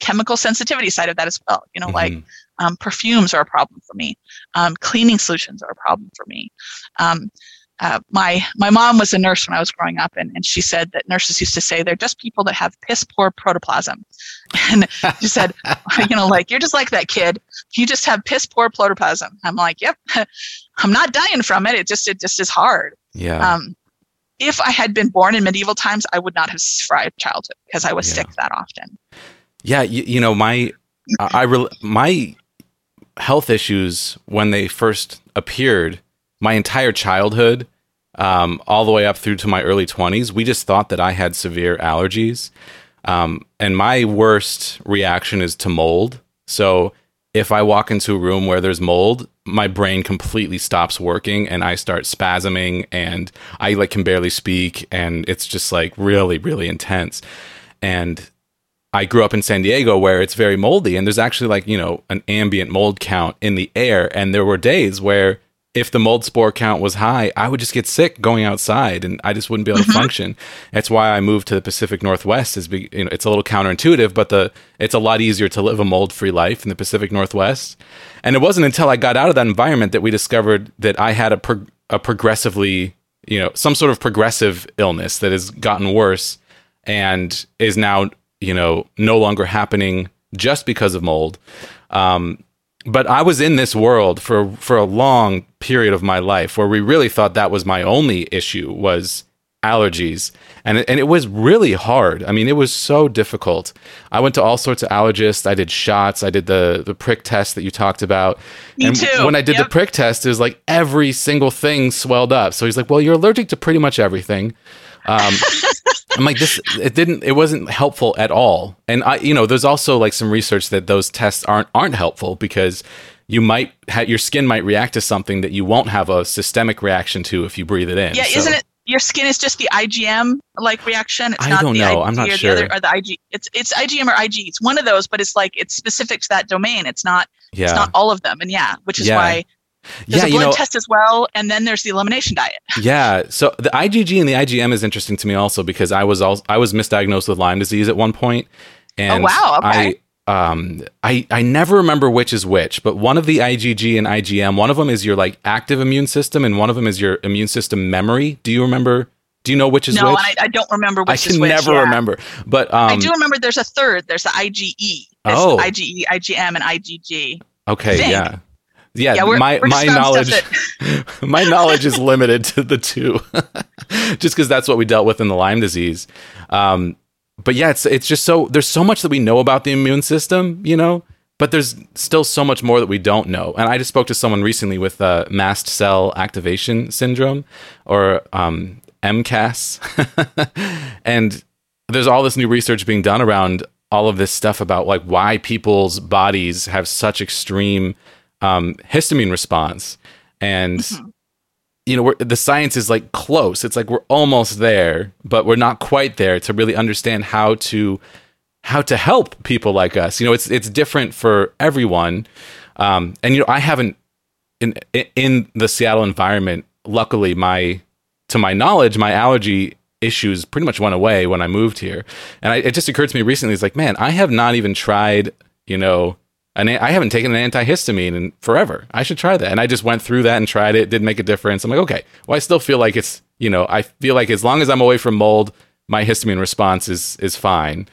chemical sensitivity side of that as well. You know, like Mhm. um, perfumes are a problem for me. Um, cleaning solutions are a problem for me. Um, uh, my my mom was a nurse when I was growing up, and, and she said that nurses used to say they're just people that have piss poor protoplasm, and she said, you know, like you're just like that kid, you just have piss poor protoplasm. I'm like, yep, I'm not dying from it. It just it just is hard. Yeah. Um, if I had been born in medieval times, I would not have survived childhood because I was Yeah. sick that often. Yeah, you, you know, my I I rel my health issues when they first appeared, my entire childhood, um, all the way up through to my early twenties, we just thought that I had severe allergies, um, and my worst reaction is to mold. So if I walk into a room where there's mold, my brain completely stops working and I start spasming and I like can barely speak and it's just like really really intense. And I grew up in San Diego where it's very moldy and there's actually like, you know, an ambient mold count in the air and there were days where if the mold spore count was high, I would just get sick going outside and I just wouldn't be able to function. That's why I moved to the Pacific Northwest is be, you know, it's a little counterintuitive, but the it's a lot easier to live a mold-free life in the Pacific Northwest. And it wasn't until I got out of that environment that we discovered that I had a prog- a progressively, you know, some sort of progressive illness that has gotten worse and is now you know no longer happening just because of mold um, but i was in this world for for a long period of my life where we really thought that was my only issue was allergies. And it, and it was really hard. I mean it was so difficult. I went to all sorts of allergists. I did shots. I did the the prick test that you talked about. Me and too. when i did the prick test it was like every single thing swelled up. So he's like well you're allergic to pretty much everything. Um, I'm like this. It didn't. It wasn't helpful at all. And I, you know, there's also like some research that those tests aren't aren't helpful because you might ha- your skin might react to something that you won't have a systemic reaction to if you breathe it in. Yeah, So- isn't it? Your skin is just the IgM like reaction. It's I not don't the know. IG I'm not or sure. The other, or the IG. It's it's IgM or IG. It's one of those, but it's like it's specific to that domain. It's not. Yeah. It's not all of them. And yeah, which is Yeah. why there's yeah. a You blood know. test as well, and then there's the elimination diet. Yeah. So the IgG and the IgM is interesting to me also because I was also I was misdiagnosed with Lyme disease at one point, and Oh, wow, okay. I um I I never remember which is which, but one of the IgG and IgM, one of them is your like active immune system, and one of them is your immune system memory. Do you remember? Do you know which is no, which? I, I don't remember which I is can which. never yeah. remember, but um, I do remember there's a third. There's the IgE. There's Oh. IgE, IgM, and IgG. Okay, yeah. Yeah, Yeah, we're- my we're my knowledge my knowledge is limited to the two. just cuz that's what we dealt with in the Lyme disease. Um but yeah, it's it's just so there's so much that we know about the immune system, you know, but there's still so much more that we don't know. And I just spoke to someone recently with uh, mast cell activation syndrome or um MCAS. and there's all this new research being done around all of this stuff about like why people's bodies have such extreme um, histamine response. And you know we're, the science is like close. It's like we're almost there but we're not quite there to really understand how to how to help people like us. You know it's it's different for everyone. Um, and you know i haven't in in the seattle environment luckily my to my knowledge my allergy issues pretty much went away when i moved here. And I, it just occurred to me recently it's like man i have not even tried you know an, I haven't taken an antihistamine in forever. I should try that. And I just went through that and tried it. Didn't make a difference. I'm like, okay. Well, I still feel like it's, you know, I feel like as long as I'm away from mold, my histamine response is is fine.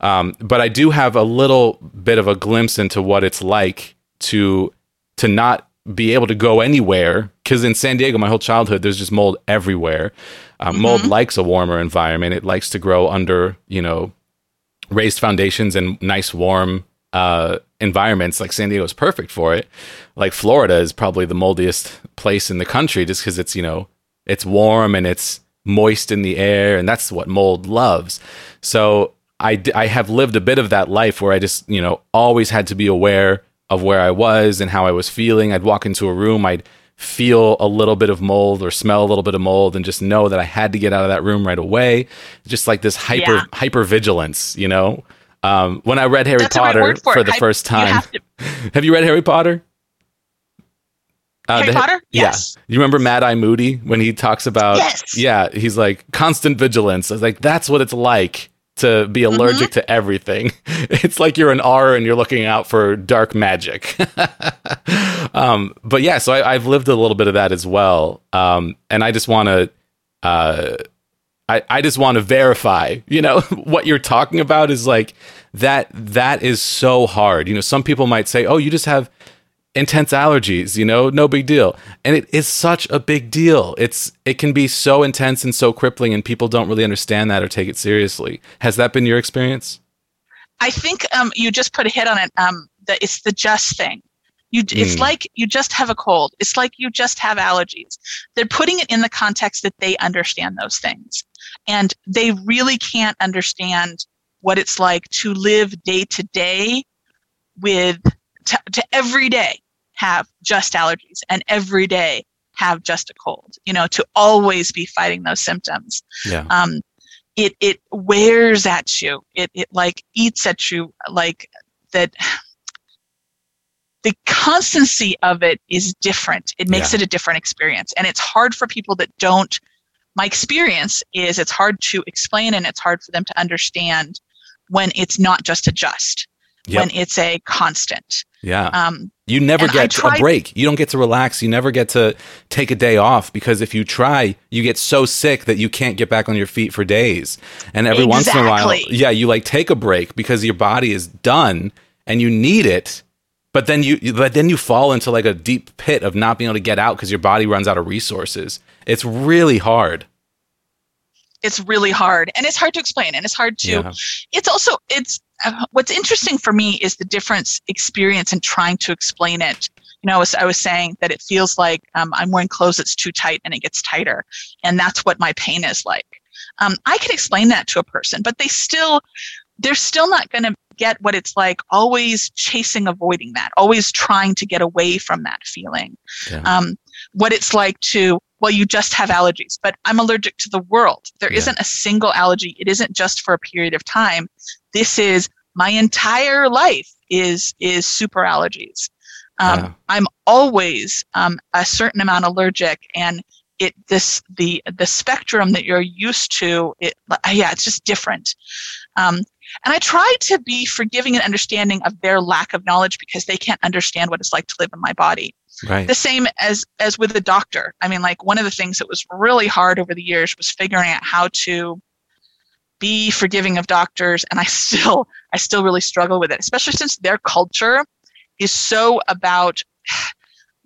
Um, but I do have a little bit of a glimpse into what it's like to to not be able to go anywhere because in San Diego, my whole childhood, there's just mold everywhere. Um, Mold likes a warmer environment. It likes to grow under, you know, raised foundations and nice warm uh, environments. Like San Diego is perfect for it. Like Florida is probably the moldiest place in the country just because it's you know it's warm and it's moist in the air, and that's what mold loves. So I d- I have lived a bit of that life where I just you know always had to be aware of where I was and how I was feeling. I'd walk into a room, I'd feel a little bit of mold or smell a little bit of mold and just know that I had to get out of that room right away. Just like this hyper Yeah. hyper vigilance, you know. Um, when I read Harry That's Potter for, it. the Hy- first you time, have to- have you read Harry Potter? Uh, Harry the- Potter? Yeah. Yes. You remember Mad Eye Moody when he talks about? Yes. Yeah, he's like constant vigilance. I was like, that's what it's like to be Mm-hmm. allergic to everything. It's like you're an Auror and you're looking out for dark magic. um, but yeah, so I, I've lived a little bit of that as well. Um, and I just want to, uh, I, I just want to verify, you know, what you're talking about is like that, that is so hard. You know, some people might say, oh, you just have intense allergies, you know, no big deal. And it is such a big deal. It's, it can be so intense and so crippling and people don't really understand that or take it seriously. Has that been your experience? I think um, you just put a hit on it. Um, that it's the just thing. You, it's Mm. like you just have a cold. It's like you just have allergies. They're putting it in the context that they understand those things, and they really can't understand what it's like to live day to day with to, to every day have just allergies and every day have just a cold. You know, to always be fighting those symptoms Yeah. um, it it wears at you. It it like eats at you like that. The constancy of it is different. It makes Yeah. it a different experience, and it's hard for people that don't. My experience is it's hard to explain, and it's hard for them to understand when it's not just a just, Yep. when it's a constant. Yeah. Um, You never get a break. You don't get to relax. You never get to take a day off because if you try, you get so sick that you can't get back on your feet for days. And every once in a while, yeah, you like take a break because your body is done and you need it. But then you, but then you fall into like a deep pit of not being able to get out because your body runs out of resources. It's really hard. it's really hard, and it's hard to explain, and it's hard to. Yeah. it's also it's uh, what's interesting for me is the difference experience in trying to explain it you know I was, I was saying that it feels like um, i'm wearing clothes that's too tight and it gets tighter and that's what my pain is like um, i can explain that to a person but they still they're still not going to get what it's like always chasing avoiding that always trying to get away from that feeling Yeah. um, what it's like to well you just have allergies but i'm allergic to the world There Yeah. not a single allergy it isn't just for a period of time this is my entire life is is super allergies um, Yeah. i'm always um, a certain amount allergic and it this the the spectrum that you're used to it yeah it's just different um, and i try to be forgiving and understanding of their lack of knowledge because they can't understand what it's like to live in my body Right. the same as as with the doctor i mean like one of the things that was really hard over the years was figuring out how to be forgiving of doctors and i still i still really struggle with it especially since their culture is so about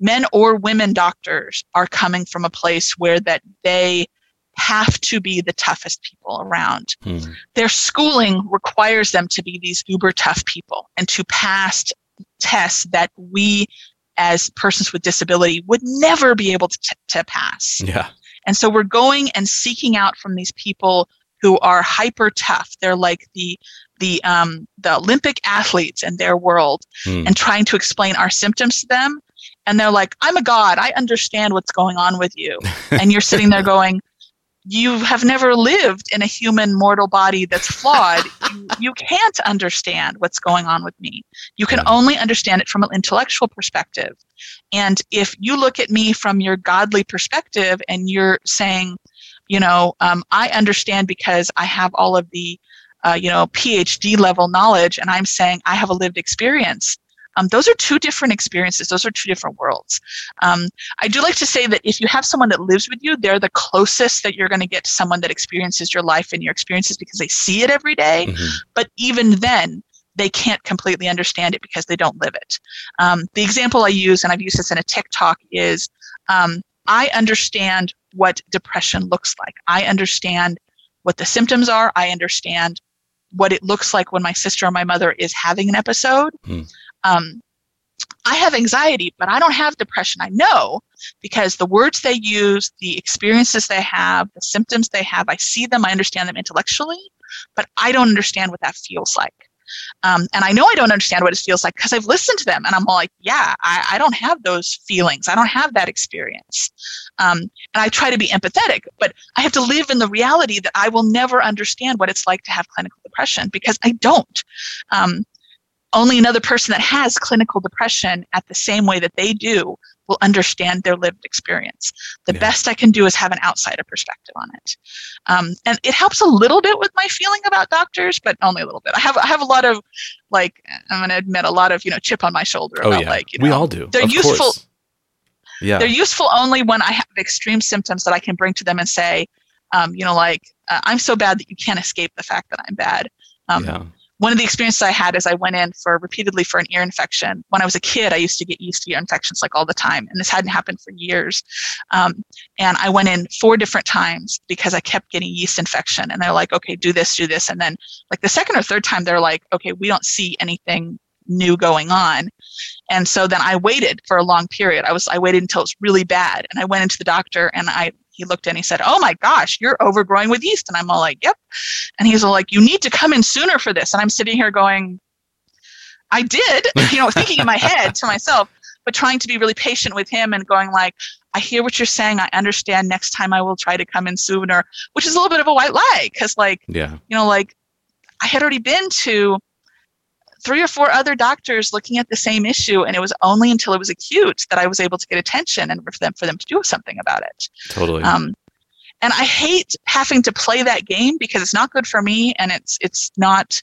men or women doctors are coming from a place where that they have to be the toughest people around Hmm. their schooling requires them to be these uber tough people and to pass tests that we as persons with disability would never be able to, to pass Yeah. and so we're going and seeking out from these people who are hyper tough they're like the the um, the olympic athletes in their world Hmm. and trying to explain our symptoms to them and they're like i'm a god i understand what's going on with you and you're sitting there going you have never lived in a human mortal body that's flawed you, you can't understand what's going on with me. You can only understand it from an intellectual perspective. And if you look at me from your godly perspective and you're saying you know um, i understand because i have all of the uh, you know phd level knowledge and i'm saying i have a lived experience um, those are two different experiences. Those are two different worlds. Um, i do like to say that if you have someone that lives with you they're the closest that you're going to get to someone that experiences your life and your experiences because they see it every day. Mhm. but even then they can't completely understand it because they don't live it. Um, the example i use and i've used this in a tiktok is um, i understand what depression looks like. I understand what the symptoms are. I understand what it looks like when my sister or my mother is having an episode. Hmm. Um, i have anxiety but i don't have depression i know because the words they use the experiences they have the symptoms they have i see them i understand them intellectually but i don't understand what that feels like um, and I know I don't understand what it feels like because I've listened to them and I'm all like, yeah, I, I don't have those feelings. I don't have that experience. Um, and I try to be empathetic, but I have to live in the reality that I will never understand what it's like to have clinical depression because I don't. Um, only another person that has clinical depression at the same way that they do will understand their lived experience. The Yeah. best I can do is have an outsider perspective on it, um, and it helps a little bit with my feeling about doctors, but only a little bit. I have I have a lot of like I'm going to admit a lot of you know chip on my shoulder Oh about yeah, like you know, we all do. they're of useful- Course. Yeah. they're useful only when I have extreme symptoms that I can bring to them and say, um, you know, like uh, I'm so bad that you can't escape the fact that I'm bad. Um, yeah. One of the experiences I had is I went in for repeatedly for an ear infection. When I was a kid, I used to get yeast ear infections like all the time, and this hadn't happened for years. Um, and I went in four different times because I kept getting yeast infection. And they're like, okay, do this, do this. And then, like the second or third time, they're like, okay, we don't see anything new going on. And so then I waited for a long period. I was I waited until it's really bad, and I went into the doctor, and I he looked and he said, "Oh my gosh, you're overgrowing with yeast." And I'm all like, "Yep." And he's all like, "You need to come in sooner for this." And I'm sitting here going, "I did," you know, thinking in my head to myself, but trying to be really patient with him and going like, "I hear what you're saying. I understand. Next time I will try to come in sooner," which is a little bit of a white lie because like Yeah. you know, like I had already been to three or four other doctors looking at the same issue, and it was only until it was acute that I was able to get attention and for them for them to do something about it. Totally. Um, and I hate having to play that game because it's not good for me, and it's it's not.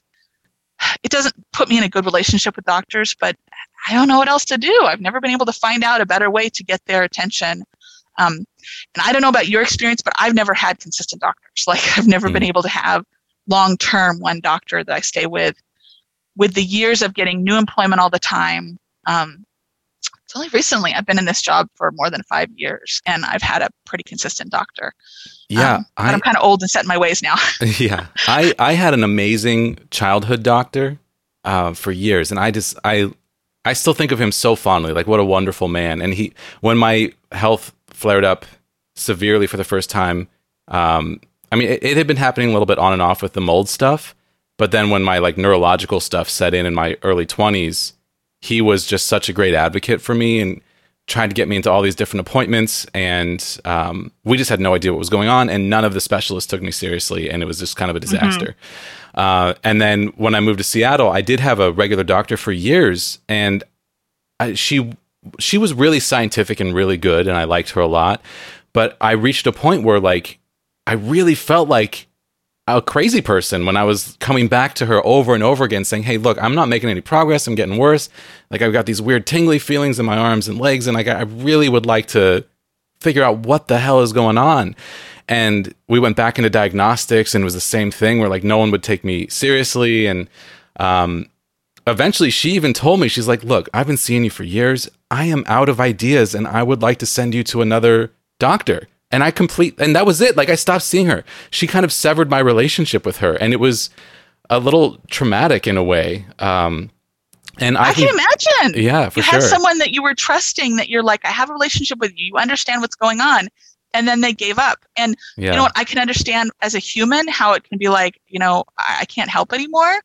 It doesn't put me in a good relationship with doctors, but I don't know what else to do. I've never been able to find out a better way to get their attention. Um, and I don't know about your experience, but I've never had consistent doctors. Like I've never been Mm. able to have long term one doctor that I stay with. With the years of getting new employment all the time, um, it's only recently I've been in this job for more than five years, and I've had a pretty consistent doctor. yeah. Um, but I'm kind of old and set in my ways now. yeah i i had an amazing childhood doctor uh, for years and i just i i still think of him so fondly like what a wonderful man and he when my health flared up severely for the first time um i mean it, it had been happening a little bit on and off with the mold stuff but then when my like neurological stuff set in in my early 20s he was just such a great advocate for me and tried to get me into all these different appointments and um, we just had no idea what was going on and none of the specialists took me seriously and it was just kind of a disaster. Uh, and then when i moved to seattle i did have a regular doctor for years and I, she she was really scientific and really good and i liked her a lot. But i reached a point where like i really felt like a crazy person when I was coming back to her over and over again saying, Hey, look, I'm not making any progress. I'm getting worse. Like I've got these weird tingly feelings in my arms and legs. And like, I really would like to figure out what the hell is going on. And we went back into diagnostics and it was the same thing where like no one would take me seriously. And, um, eventually she even told me, she's like, look, I've been seeing you for years. I am out of ideas and I would like to send you to another doctor and I complete and that was it. Like I stopped seeing her. She kind of severed my relationship with her, and it was a little traumatic in a way. Um, and I, I can imagine. yeah, for you sure. had someone that you were trusting that you're like, I have a relationship with you. You understand what's going on. And then they gave up. And yeah, you know what? I can understand as a human how it can be like, you know, I, I can't help anymore.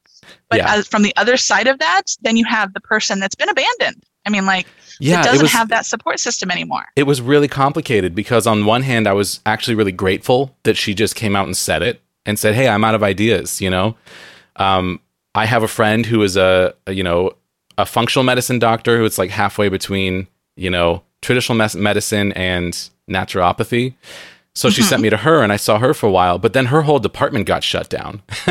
But Yeah. as, from the other side of that, then you have the person that's been abandoned. I mean, like, yeah, it doesn't was, have that support system anymore. it was really complicated because on one hand I was actually really grateful that she just came out and said it and said, "Hey, I'm out of ideas." You know, um, I have a friend who is a, a you know a functional medicine doctor who is like halfway between you know traditional mes- medicine and naturopathy. So she sent me to her, and I saw her for a while. But then her whole department got shut down,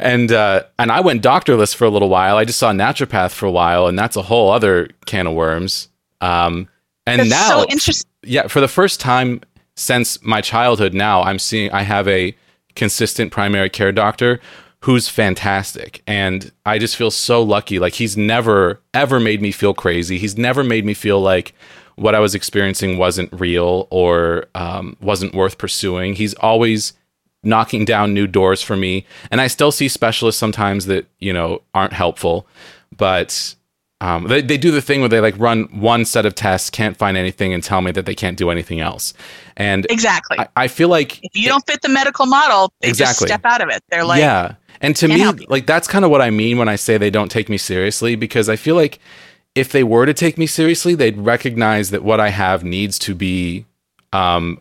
and uh, and I went doctorless for a little while. I just saw a naturopath for a while, and that's a whole other can of worms. Um, and That's now, so interesting. yeah, for the first time since my childhood, now I'm seeing I have a consistent primary care doctor who's fantastic, and I just feel so lucky. Like he's never ever made me feel crazy. He's never made me feel like what I was experiencing wasn't real or um, wasn't worth pursuing. He's always knocking down new doors for me, and I still see specialists sometimes that you know aren't helpful, but um, they, they do the thing where they like run one set of tests, can't find anything, and tell me that they can't do anything else. And Exactly. I, I feel like if you don't fit the medical model, they Exactly. just step out of it. They're like, yeah. And to me, like that's kind of what I mean when I say they don't take me seriously, because I feel like if they were to take me seriously, they'd recognize that what I have needs to be um,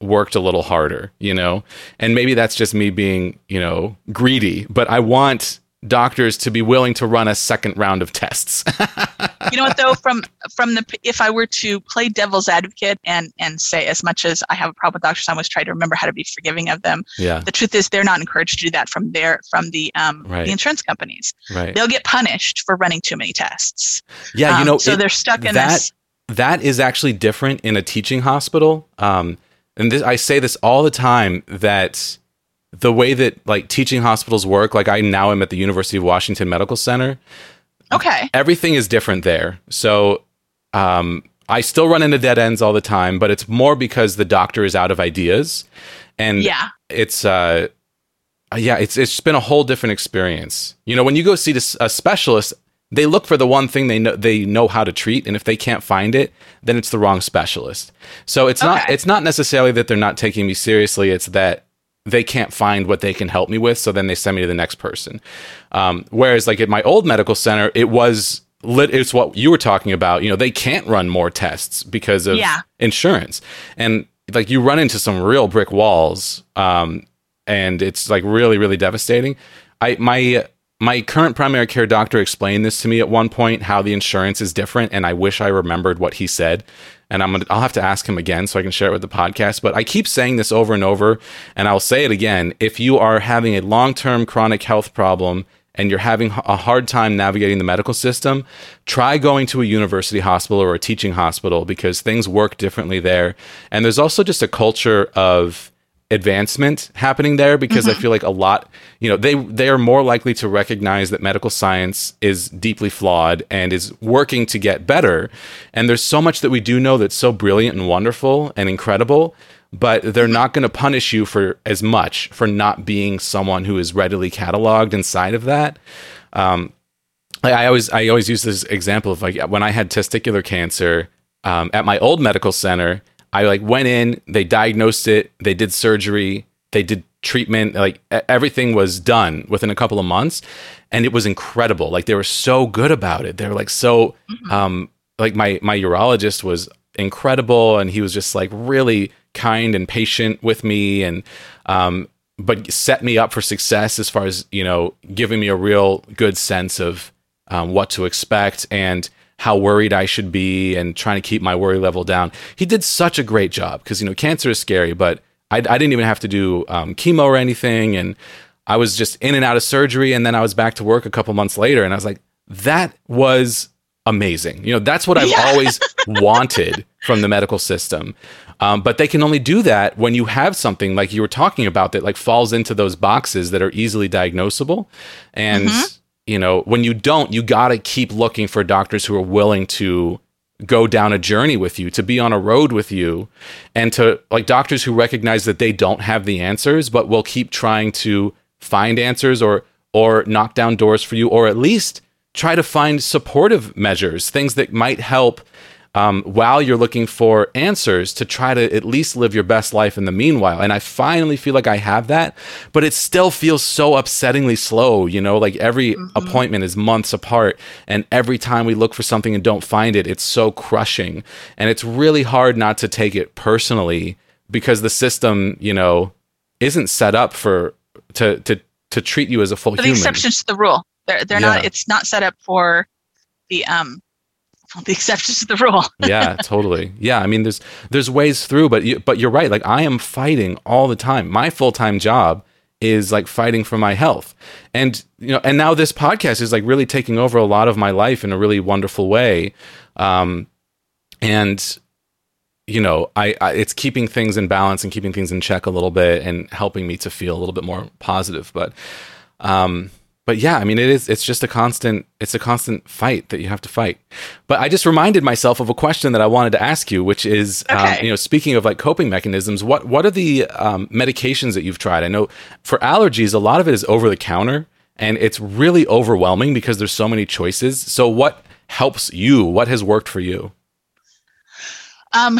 worked a little harder, you know? And maybe that's just me being, you know, greedy, but I want doctors to be willing to run a second round of tests. you know what though from from the if I were to play devil's advocate and and say as much as I have a problem with doctors I always try to remember how to be forgiving of them. Yeah. The truth is they're not encouraged to do that from their from the um Right. the insurance companies. Right. They'll get punished for running too many tests. Yeah, you Um, know, so it- they're stuck in that this that is actually different in a teaching hospital. Um, and this, I say this all the time that the way that like teaching hospitals work, like I now am at the University of Washington Medical Center, Okay. everything is different there. So um, I still run into dead ends all the time, but it's more because the doctor is out of ideas, and Yeah. it's uh, yeah, it's it's been a whole different experience. You know, when you go see a specialist, they look for the one thing they know they know how to treat, and if they can't find it, then it's the wrong specialist. So it's not it's not necessarily that they're not taking me seriously; it's that they can't find what they can help me with, so then they send me to the next person. Um, whereas, like at my old medical center, it was lit. It's what you were talking about. You know, they can't run more tests because of Yeah. insurance, and like you run into some real brick walls, um, and it's like really, really devastating. I my my current primary care doctor explained this to me at one point how the insurance is different, and I wish I remembered what he said. And I'm gonna, I'll have to ask him again so I can share it with the podcast. But I keep saying this over and over, and I'll say it again. If you are having a long term chronic health problem and you're having a hard time navigating the medical system, try going to a university hospital or a teaching hospital because things work differently there. And there's also just a culture of advancement happening there because I feel like a lot, you know, they they are more likely to recognize that medical science is deeply flawed and is working to get better. And there's so much that we do know that's so brilliant and wonderful and incredible, but they're not going to punish you for as much for not being someone who is readily cataloged inside of that. Um, I, I always I always use this example of like when I had testicular cancer um, at my old medical center. I like went in, they diagnosed it, they did surgery, they did treatment, like everything was done within a couple of months, and it was incredible. Like they were so good about it. They were like so, um, like my my urologist was incredible, and he was just like really kind and patient with me, and um, but set me up for success as far as you know, giving me a real good sense of um, what to expect and how worried I should be and trying to keep my worry level down. He did such a great job because, you know, cancer is scary, but I, I didn't even have to do um, chemo or anything. And I was just in and out of surgery. And then I was back to work a couple months later. And I was like, that was amazing. You know, that's what I've Yeah. always wanted from the medical system. Um, but they can only do that when you have something like you were talking about that like falls into those boxes that are easily diagnosable. And you know, when you don't, you got to keep looking for doctors who are willing to go down a journey with you, to be on a road with you, and to like doctors who recognize that they don't have the answers, but will keep trying to find answers or or knock down doors for you, or at least try to find supportive measures, things that might help um, while you're looking for answers to try to at least live your best life in the meanwhile. And I finally feel like I have that, but it still feels so upsettingly slow. You know, like every appointment is months apart, and every time we look for something and don't find it, it's so crushing. And it's really hard not to take it personally because the system, you know, isn't set up for to to to treat you as a full the human. exceptions to the rule. They're they're Yeah. not. It's not set up for the um the exceptions to the rule. yeah, totally. Yeah, I mean, there's there's ways through, but you, but you're right. Like I am fighting all the time. My full time job is like fighting for my health, and you know, and now this podcast is like really taking over a lot of my life in a really wonderful way, um, and you know, I, I it's keeping things in balance and keeping things in check a little bit and helping me to feel a little bit more positive. But um, but yeah, I mean, it is. It's just a constant. It's a constant fight that you have to fight. But I just reminded myself of a question that I wanted to ask you, which is, um, Okay. you know, speaking of like coping mechanisms, what what are the um, medications that you've tried? I know for allergies, a lot of it is over the counter, and it's really overwhelming because there's so many choices. So what helps you? What has worked for you? Um,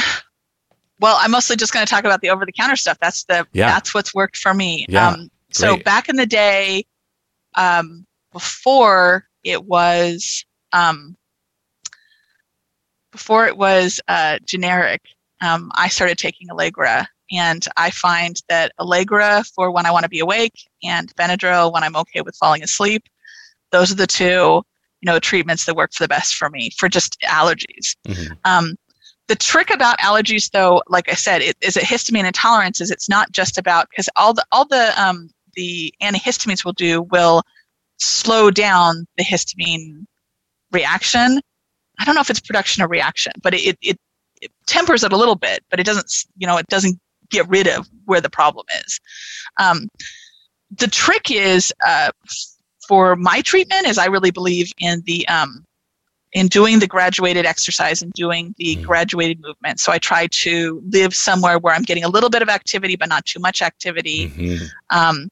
well, I'm mostly just going to talk about the over the counter stuff. That's the Yeah. that's what's worked for me. Yeah, Um, so great. back in the day, um, before it was um, before it was uh, generic, um, I started taking Allegra, and I find that Allegra for when I want to be awake, and Benadryl when I'm okay with falling asleep. those are the two you know treatments that work for the best for me for just allergies Mhm. um, the trick about allergies though like i said it, is it histamine intolerance is it's not just about because all the all the um, the antihistamines will do will slow down the histamine reaction i don't know if it's production or reaction but it, it, it tempers it a little bit but it doesn't you know it doesn't get rid of where the problem is um, the trick is uh, for my treatment is I really believe in the um, in doing the graduated exercise and doing the Mm. graduated movement. So I try to live somewhere where I'm getting a little bit of activity, but not too much activity. Mhm. Um,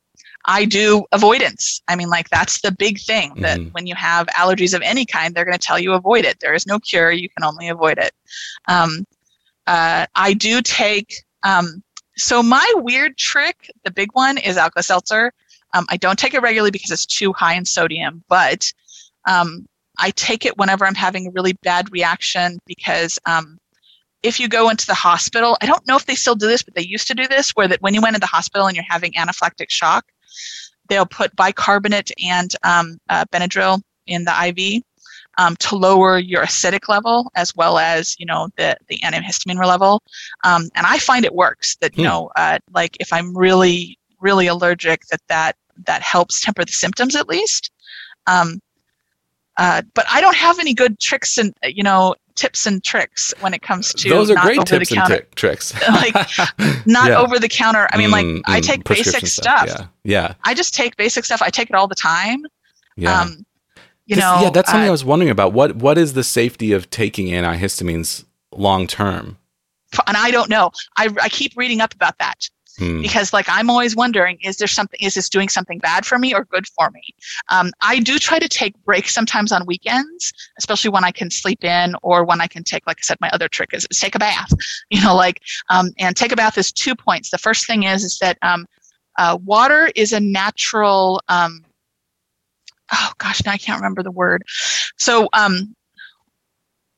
I do avoidance. I mean, like that's the big thing that Mhm. when you have allergies of any kind, they're going to tell you avoid it. There is no cure; you can only avoid it. Um, uh, I do take. Um, so my weird trick, the big one, is Alka Seltzer. Um, I don't take it regularly because it's too high in sodium, but um, I take it whenever I'm having a really bad reaction because um, if you go into the hospital, I don't know if they still do this, but they used to do this, where that when you went in the hospital and you're having anaphylactic shock, they'll put bicarbonate and um, uh, Benadryl in the IV um, to lower your acidic level as well as you know the the antihistamine level. Um, and I find it works. That you Hmm. know, uh, like if I'm really really allergic, that that that helps temper the symptoms at least. Um, uh, but I don't have any good tricks and you know tips and tricks when it comes to Those are great tips and counter. tricks. Like, Not Yeah. over the counter. I mean, like Mm, I mm, take basic stuff. Yeah, yeah, I just take basic stuff. I take it all the time. yeah. Um, you This- know, yeah, that's something uh, I was wondering about. What what is the safety of taking antihistamines long term? and I don't know. I, I keep reading up about that Hmm. because, like, I'm always wondering: is there something? Is this doing something bad for me or good for me? Um, I do try to take breaks sometimes on weekends, especially when I can sleep in or when I can take, like I said, my other trick is, is take a bath. You know, like, um, and take a bath is two points. The first thing is is that um, uh, water is a natural. Um, oh gosh, now I can't remember the word. So um,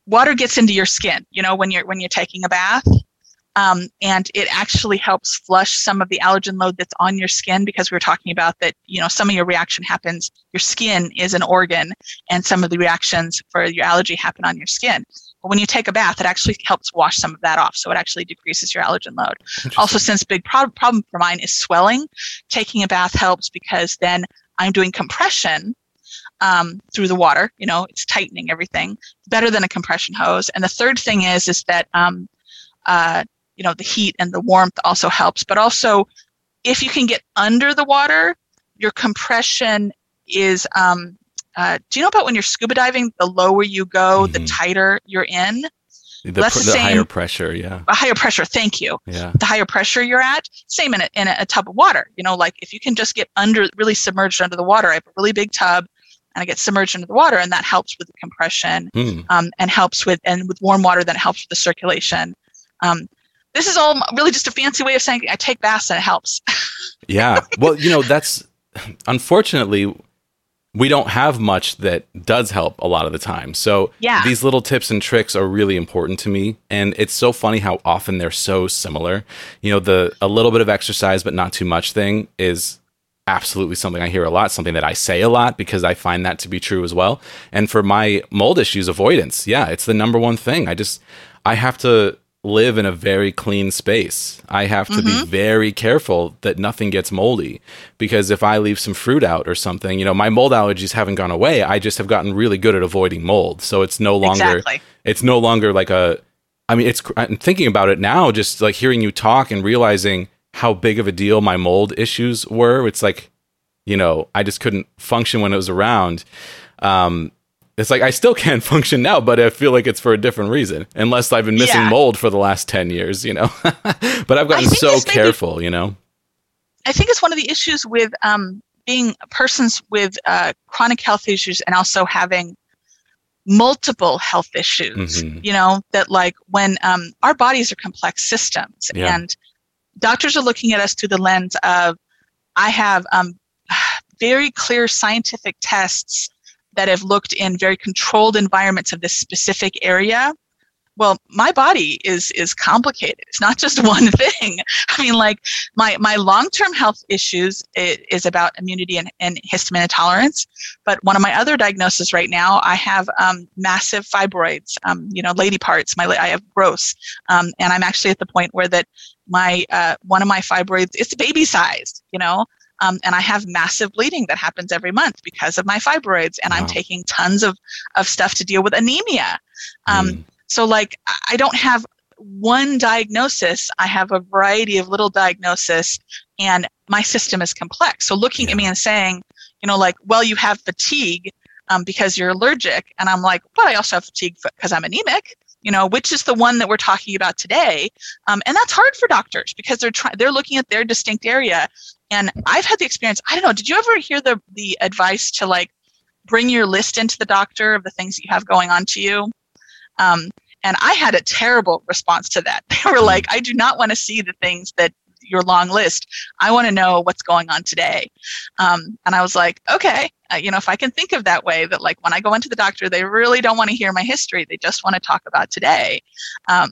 water gets into your skin. You know, when you're when you're taking a bath, um, and it actually helps flush some of the allergen load that's on your skin because we were talking about that. You know, some of your reaction happens. Your skin is an organ, and some of the reactions for your allergy happen on your skin. But when you take a bath, it actually helps wash some of that off, so it actually decreases your allergen load. Also, since big prob- problem for mine is swelling, taking a bath helps because then I'm doing compression um, through the water. You know, it's tightening everything better than a compression hose. And the third thing is is that um, uh, you know the heat and the warmth also helps. But also, if you can get under the water, your compression is. Um, uh, do you know about when you're scuba diving? The lower you go, the Mhm. tighter you're in. the, that's pr- the the same- higher pressure. Yeah, A higher pressure. Thank you. yeah. the higher pressure you're at same in a, in a tub of water you know like if you can just get under really submerged under the water i have a really big tub and i get submerged under the water and that helps with the compression Hmm. um, and helps with and with warm water that helps with the circulation um, this is all really just a fancy way of saying i take baths and it helps Yeah. Well, you know, that's unfortunately we don't have much that does help a lot of the time. So Yeah. these little tips and tricks are really important to me, and it's so funny how often they're so similar. You know, the a little bit of exercise but not too much thing is absolutely something I hear a lot, something that I say a lot because I find that to be true as well. And for my mold issues, avoidance, yeah, it's the number one thing. I just I have to live in a very clean space. I have to be very careful that nothing gets moldy because if I leave some fruit out or something, you know, my mold allergies haven't gone away. I just have gotten really good at avoiding mold. So it's no longer Exactly. it's no longer like a I mean, it's I'm thinking about it now just like hearing you talk and realizing how big of a deal my mold issues were. It's like, you know, I just couldn't function when it was around. Um it's like I still can't function now, but I feel like it's for a different reason. Unless I've been missing Yeah. mold for the last ten years, you know. but I've gotten so this may be- careful, you know. I think it's one of the issues with um, being persons with uh, chronic health issues and also having multiple health issues. Mhm. You know, that like when um, our bodies are complex systems Yeah. and doctors are looking at us through the lens of, I have um, very clear scientific tests that have looked in very controlled environments of this specific area well my body is is complicated. It's not just one thing. I mean like my my long-term health issues is about immunity and, and histamine intolerance. But one of my other diagnoses right now i have um, massive fibroids um, you know lady parts. My i have growth um, and i'm actually at the point where that my uh, one of my fibroids it's baby sized you know um, and I have massive bleeding that happens every month because of my fibroids, and wow. I'm taking tons of, of stuff to deal with anemia. Um, mm. So, like, I don't have one diagnosis, I have a variety of little diagnoses, and my system is complex. So, looking yeah. at me and saying, you know, like, well, you have fatigue um, because you're allergic. And I'm like, but I also have fatigue because I'm anemic you know which is the one that we're talking about today um, and that's hard for doctors because they're trying they're looking at their distinct area and i've had the experience i don't know did you ever hear the the advice to like bring your list into the doctor of the things that you have going on to you um, and I had a terrible response to that. They were like, I do not want to see the things that your long list. I want to know what's going on today. Um, and I was like, okay, uh, you know, if I can think of that way, that like when I go into the doctor, they really don't want to hear my history. They just want to talk about today. Um,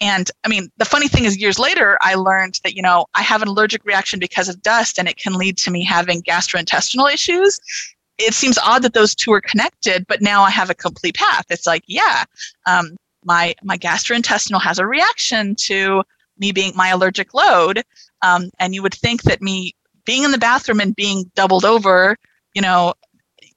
and I mean, the funny thing is, years later, I learned that, you know, I have an allergic reaction because of dust and it can lead to me having gastrointestinal issues it seems odd that those two are connected, but now I have a complete path. It's like, yeah, um, my my gastrointestinal has a reaction to me being my allergic load, um, and you would think that me being in the bathroom and being doubled over, you know,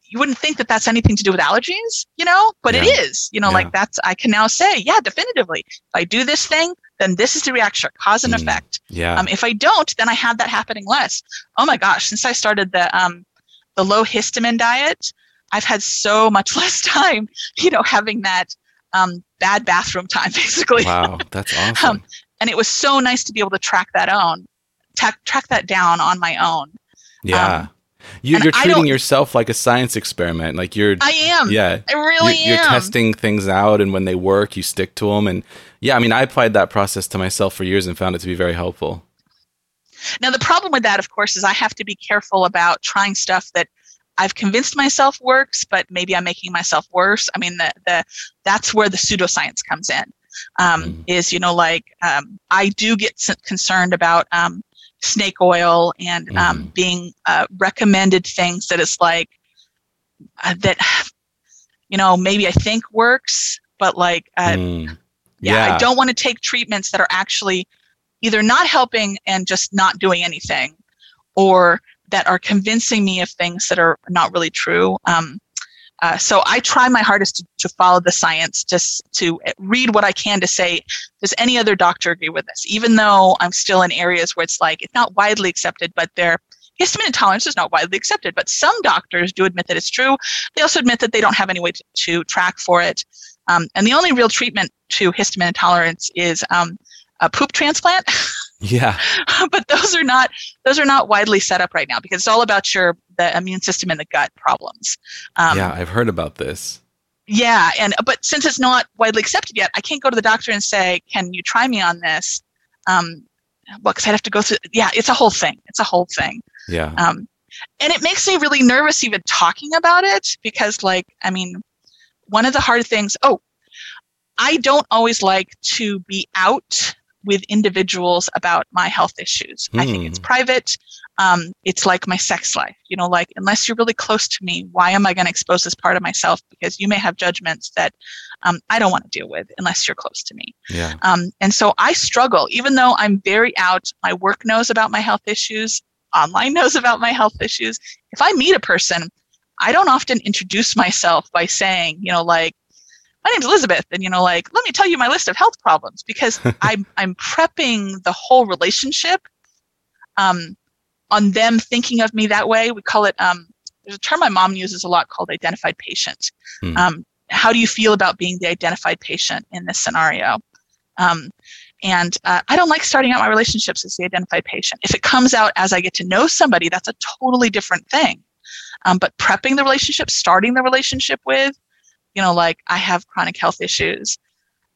you wouldn't think that that's anything to do with allergies, you know, but yeah. it is. You know, yeah. like that's I can now say, yeah, definitively, if I do this thing, then this is the reaction, cause and mm. effect. Yeah. Um, if I don't, then I have that happening less. Oh my gosh, since I started the um, the low histamine diet, I've had so much less time, you know, having that um, bad bathroom time, basically. Wow, that's awesome. um, and it was so nice to be able to track that on, track track that down on my own. Yeah. Um, you, are treating yourself like a science experiment. Like you're, I am. Yeah, I really you're, am. You're testing things out, and when they work, you stick to them. And yeah, I mean, I applied that process to myself for years and found it to be very helpful. Now, the problem with that, of course, is I have to be careful about trying stuff that I've convinced myself works, but maybe I'm making myself worse. I mean, the, the that's where the pseudoscience comes in. Um, mm. Is you know like um, I do get concerned about um, snake oil and mm. being uh, recommended things that it's like uh, that you know maybe I think works, but like uh, mm. yeah, yeah, I don't want to take treatments that are actually either not helping and just not doing anything, or that are convincing me of things that are not really true. Um, uh, so I try my hardest to, to, follow the science, just to read what I can to say, does any other doctor agree with this? Even though I'm still in areas where it's like it's not widely accepted, but their histamine intolerance is not widely accepted. But some doctors do admit that it's true. They also admit that they don't have any way to, to track for it. Um, and the only real treatment to histamine intolerance is um, a poop transplant. Yeah. but those are not those are not widely set up right now because it's all about your the immune system and the gut problems. Um, yeah, I've heard about this. Yeah, and but since it's not widely accepted yet, I can't go to the doctor and say, "Can you try me on this?" Um, well, because I'd have to go through. Yeah, it's a whole thing. It's a whole thing. Yeah. Um, and it makes me really nervous even talking about it because, like, I mean, one of the hard things. Oh, I don't always like to be out with individuals about my health issues. Mm. I think it's hmm. private. Um, it's like my sex life. You know, like unless you're really close to me, why am I going to expose this part of myself? Because you may have judgments that um, I don't want to deal with unless you're close to me. Yeah. Um, and so I struggle, even though I'm very out. My work knows about my health issues. Online knows about my health issues. If I meet a person, I don't often introduce myself by saying, you know, like, my name's Elizabeth, and you know, like, let me tell you my list of health problems because I'm I'm prepping the whole relationship um, on them thinking of me that way. We call it um, there's a term my mom uses a lot called identified patient. Hmm. Um, how do you feel about being the identified patient in this scenario? Um, and uh, I don't like starting out my relationships as the identified patient. If it comes out as I get to know somebody, that's a totally different thing. Um, but prepping the relationship, starting the relationship with you know, like I have chronic health issues.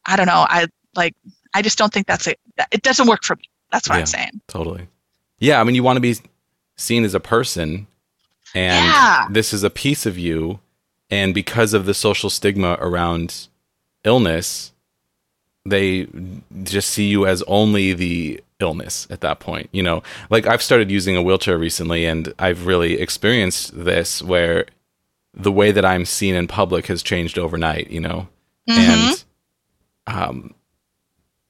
I don't know. I like, I just don't think that's it. It doesn't work for me. That's what yeah, I'm saying. Totally. Yeah. I mean, you want to be seen as a person, and yeah. this is a piece of you. And because of the social stigma around illness, they just see you as only the illness at that point. You know, like I've started using a wheelchair recently and I've really experienced this where the way that I'm seen in public has changed overnight, you know? Mhm. And um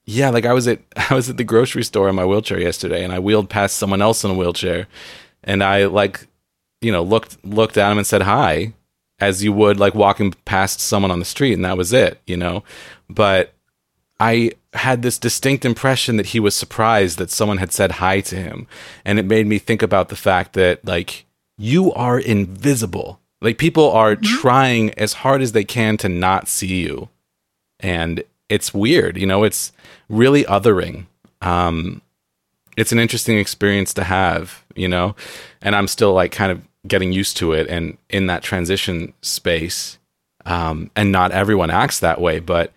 yeah, like I was at I was at the grocery store in my wheelchair yesterday and I wheeled past someone else in a wheelchair and I like you know looked looked at him and said hi as you would like walking past someone on the street and that was it, you know? But I had this distinct impression that he was surprised that someone had said hi to him. And it made me think about the fact that, like, you are invisible. Like, people are mm-hmm. trying as hard as they can to not see you. And it's weird, you know, it's really othering. Um, it's an interesting experience to have, you know, and I'm still like kind of getting used to it and in that transition space. Um, and not everyone acts that way, but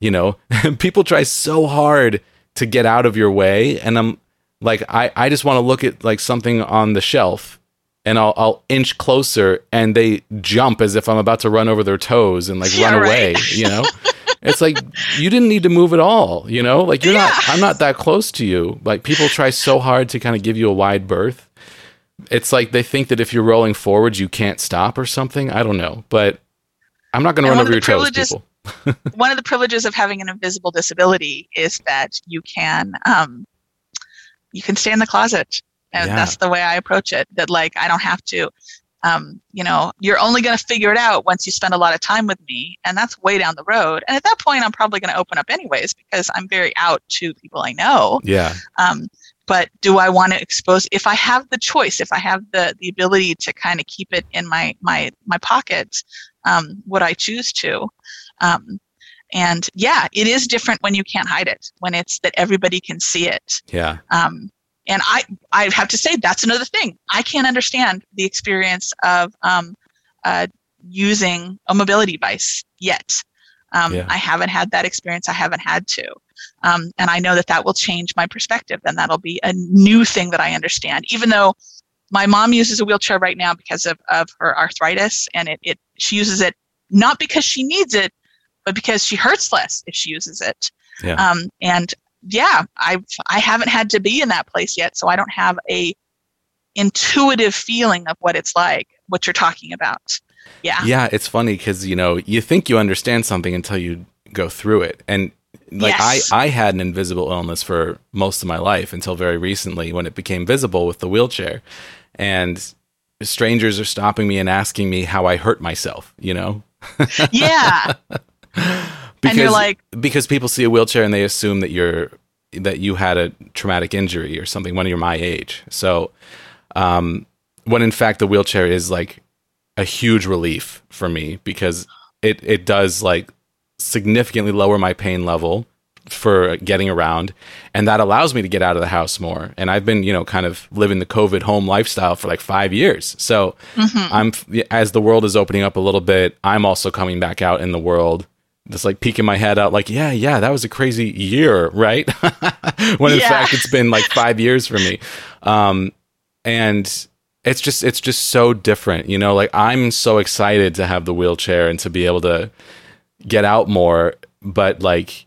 you know, people try so hard to get out of your way. And I'm like, I, I just want to look at like something on the shelf and I'll, I'll inch closer and they jump as if I'm about to run over their toes and like Yeah, run right. away, you know? it's like you didn't need to move at all, you know? Like you're not I'm not that close to you. Like people try so hard to kind of give you a wide berth. It's like they think that if you're rolling forward you can't stop or something. I don't know, but I'm not going to And run over your toes, people. one of the privileges of having an invisible disability is that you can um, you can stay in the closet and Yeah. that's the way i approach it that like i don't have to um, you know you're only going to figure it out once you spend a lot of time with me and that's way down the road and at that point i'm probably going to open up anyways because i'm very out to people i know Yeah. um, but do I want to expose if I have the choice, if I have the the ability to kind of keep it in my my my pocket, um, would I choose to? Um, and yeah, it is different when you can't hide it, when it's that everybody can see it. Yeah. Um, and I I have to say that's another thing. I can't understand the experience of um, uh, using a mobility device yet. Um, Yeah. I haven't had that experience. I haven't had to. Um, and I know that that will change my perspective and that'll be a new thing that I understand. Even though my mom uses a wheelchair right now because of, of her arthritis and it, it she uses it not because she needs it, but because she hurts less if she uses it. Yeah. Um, and yeah, I've I haven't had to be in that place yet, so I don't have a intuitive feeling of what it's like, what you're talking about. Yeah. Yeah, it's funny because you know you think you understand something until you go through it, and like Yes. I I had an invisible illness for most of my life until very recently when it became visible with the wheelchair, and strangers are stopping me and asking me how I hurt myself. You know, Yeah. Because you're like- because people see a wheelchair and they assume that you're that you had a traumatic injury or something when you're my age. So, um, when in fact the wheelchair is like a huge relief for me because it it does like significantly lower my pain level for getting around. And that allows me to get out of the house more. And i've been you know kind of living the covid home lifestyle for like 5 years. So i'm as the world is opening up a little bit i'm also coming back out in the world just like peeking my head out like yeah yeah that was a crazy year right? When in Yeah. fact it's been like 5 years for me. Um and it's just it's just so different you know? Like i'm so excited to have the wheelchair and to be able to get out more but like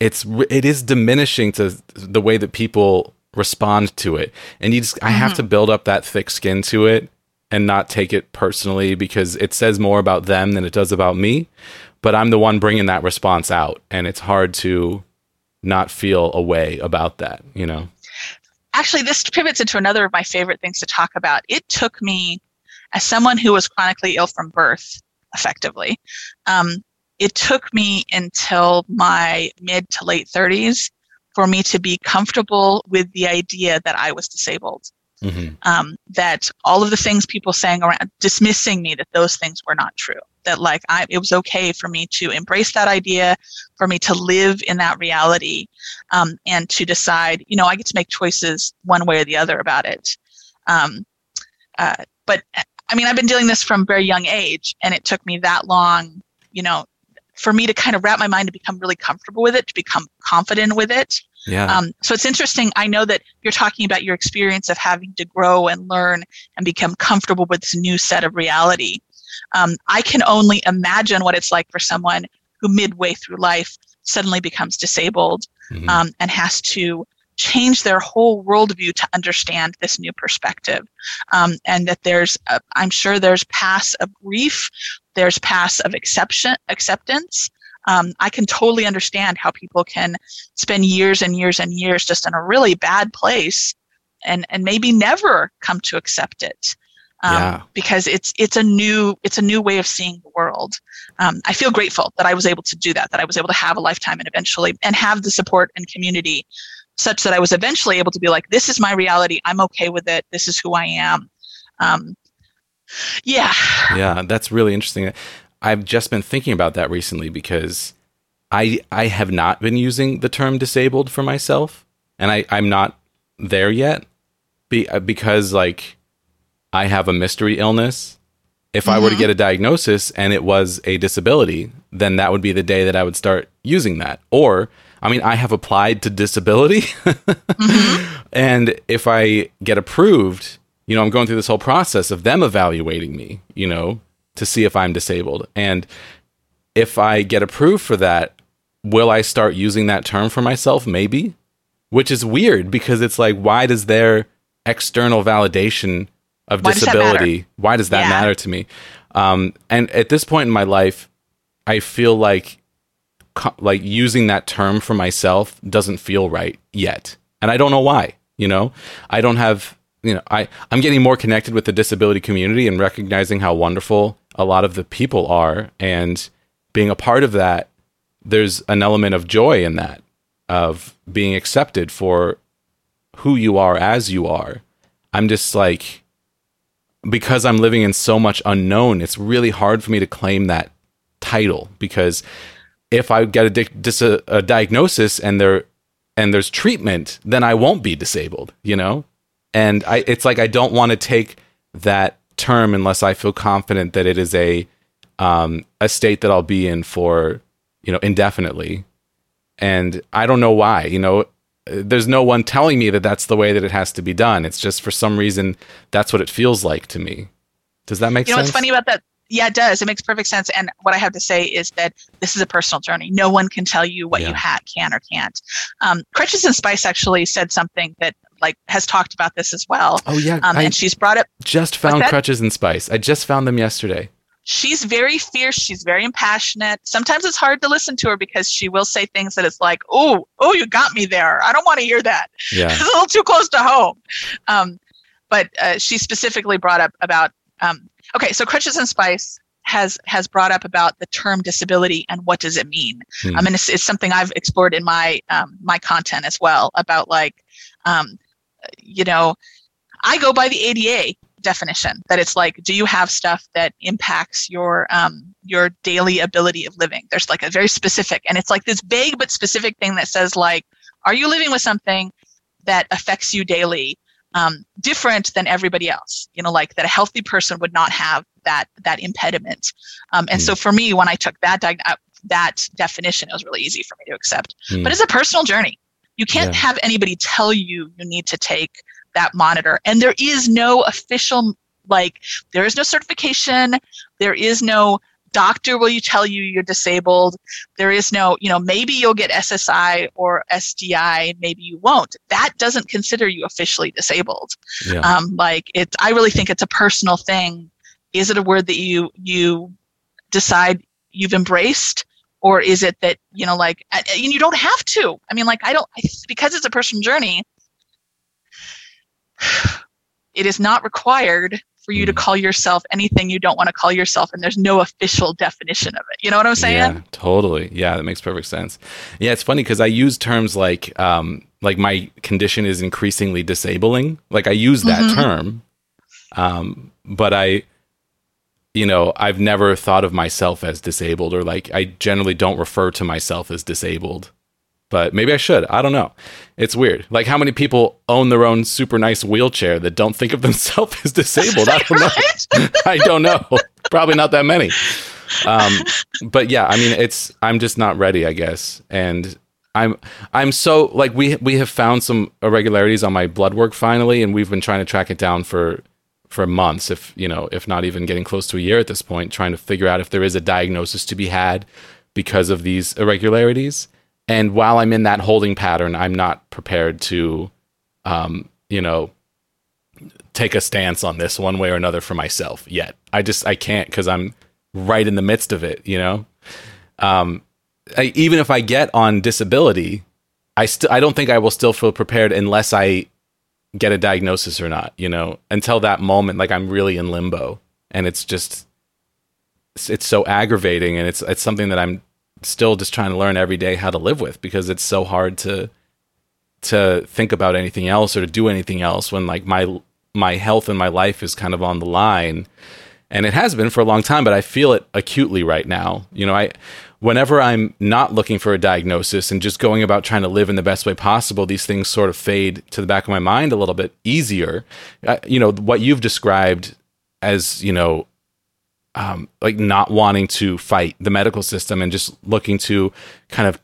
it's it is diminishing to the way that people respond to it. And you just i have to build up that thick skin to it and not take it personally because it says more about them than it does about me but i'm the one bringing that response out and it's hard to not feel a way about that you know? Actually this pivots into another of my favorite things to talk about. It took me as someone who was chronically ill from birth effectively um, it took me until my mid to late 30s for me to be comfortable with the idea that i was disabled Mhm. um, that all of the things people saying around dismissing me that those things were not true. That like I, it was okay for me to embrace that idea for me to live in that reality um, and to decide you know i get to make choices one way or the other about it. Um, uh, but i mean i've been doing this from very young age and it took me that long you know for me to kind of wrap my mind to become really comfortable with it to become confident with it yeah um, so it's interesting. I know that you're talking about your experience of having to grow and learn and become comfortable with this new set of reality. Um, I can only imagine what it's like for someone who midway through life suddenly becomes disabled Mhm. um, and has to change their whole worldview to understand this new perspective. Um, and that there's, i I'm sure there's paths of grief, there's paths of exception, acceptance. Um, I can totally understand how people can spend years and years and years just in a really bad place and, and maybe never come to accept it. Um, Yeah. because it's it's a new it's a new way of seeing the world. Um, I feel grateful that I was able to do that, that I was able to have a lifetime and eventually and have the support and community such that I was eventually able to be like, this is my reality. I'm okay with it. This is who I am. Um, yeah. yeah, that's really interesting. I've just been thinking about that recently because I I have not been using the term disabled for myself, and I I'm not there yet, be, uh, because like I have a mystery illness. If I were to Mhm. get a diagnosis and it was a disability, then that would be the day that I would start using that. Or, I mean, I have applied to disability. And if I get approved, you know, I'm going through this whole process of them evaluating me, you know, to see if I'm disabled. And if I get approved for that, will I start using that term for myself? Maybe. Which is weird because it's like, why does their external validation of Why does disability, why does that Yeah. matter to me? Um, and at this point in my life, I feel like co- like using that term for myself doesn't feel right yet and i don't know why you know i don't have you know i i'm getting more connected with the disability community and recognizing how wonderful a lot of the people are and being a part of that there's an element of joy in that of being accepted for who you are as you are i'm just like because i'm living in so much unknown it's really hard for me to claim that title because if I get a, di- dis- a, a diagnosis and there and there's treatment, then I won't be disabled, you know? And I it's like I don't want to take that term unless I feel confident that it is a um, a state that I'll be in for, you know, indefinitely. And I don't know why, you know, there's no one telling me that that's the way that it has to be done. It's just for some reason that's what it feels like to me. Does that make You know sense? what's funny about that? Yeah, it does. It makes perfect sense. And what I have to say is that this is a personal journey. No one can tell you what you Yeah. ha- can or can't. Um, Crutches and Spice actually said something that like has talked about this as well. Oh yeah, Um, and she's brought up just found crutches and spice. I just found them yesterday. she's very fierce she's very impassionate sometimes it's hard to listen to her because she will say things that it's like oh oh you got me there i don't want to hear that Yeah. it's a little too close to home um, but uh, she specifically brought up about um, okay so crutches and spice has has brought up about the term disability and what does it mean Hmm. i mean it's, it's something i've explored in my um, my content as well about like um, you know i go by the ada definition that it's like do you have stuff that impacts your um, your daily ability of living? There's like a very specific and it's like this vague but specific thing that says like are you living with something that affects you daily um, different than everybody else? You know like that a healthy person would not have that that impediment. Um, and so for me when i took that diag- uh, that definition it was really easy for me to accept. Hmm. but it's a personal journey you can't Yeah. have anybody tell you you need to take that monitor. And there is no official like there is no certification. There is no doctor will you tell you you're disabled. There is no you know maybe you'll get ssi or sdi maybe you won't. That doesn't consider you officially disabled. Yeah. um, like it's, i really think it's a personal thing. Is it a word that you you decide you've embraced or is it that you know like and you don't have to i mean like i don't because it's a personal journey it is not required for you to Mm. call yourself anything you don't want to call yourself and there's no official definition of it you know what i'm saying Yeah, totally. Yeah, that makes perfect sense. Yeah, it's funny because I use terms like um, like my condition is increasingly disabling. Like I use that Mhm. term, um, but I, you know, I've never thought of myself as disabled, or like I generally don't refer to myself as disabled. But maybe I should. I don't know. It's weird. Like how many people own their own super nice wheelchair that don't think of themselves as disabled? I don't know. I don't know. Probably not that many. Um, but yeah, I mean, it's I'm just not ready, I guess, and I'm I'm so like we we have found some irregularities on my blood work finally, and we've been trying to track it down for for months, if you know, if not even getting close to a year at this point, trying to figure out if there is a diagnosis to be had because of these irregularities. And while I'm in that holding pattern, I'm not prepared to, um, you know, take a stance on this one way or another for myself yet. I just I can't because I'm right in the midst of it. You know, um, I, even if I get on disability, I still I don't think I will still feel prepared unless I get a diagnosis or not. You know, until that moment, like I'm really in limbo, and it's just it's, it's so aggravating, and it's it's something that I'm still just trying to learn every day how to live with because it's so hard to to think about anything else or to do anything else when like my my health and my life is kind of on the line. And it has been for a long time but i feel it acutely right now. You know i whenever i'm not looking for a diagnosis and just going about trying to live in the best way possible these things sort of fade to the back of my mind a little bit easier uh, you know what you've described as you know um, like not wanting to fight the medical system and just looking to kind of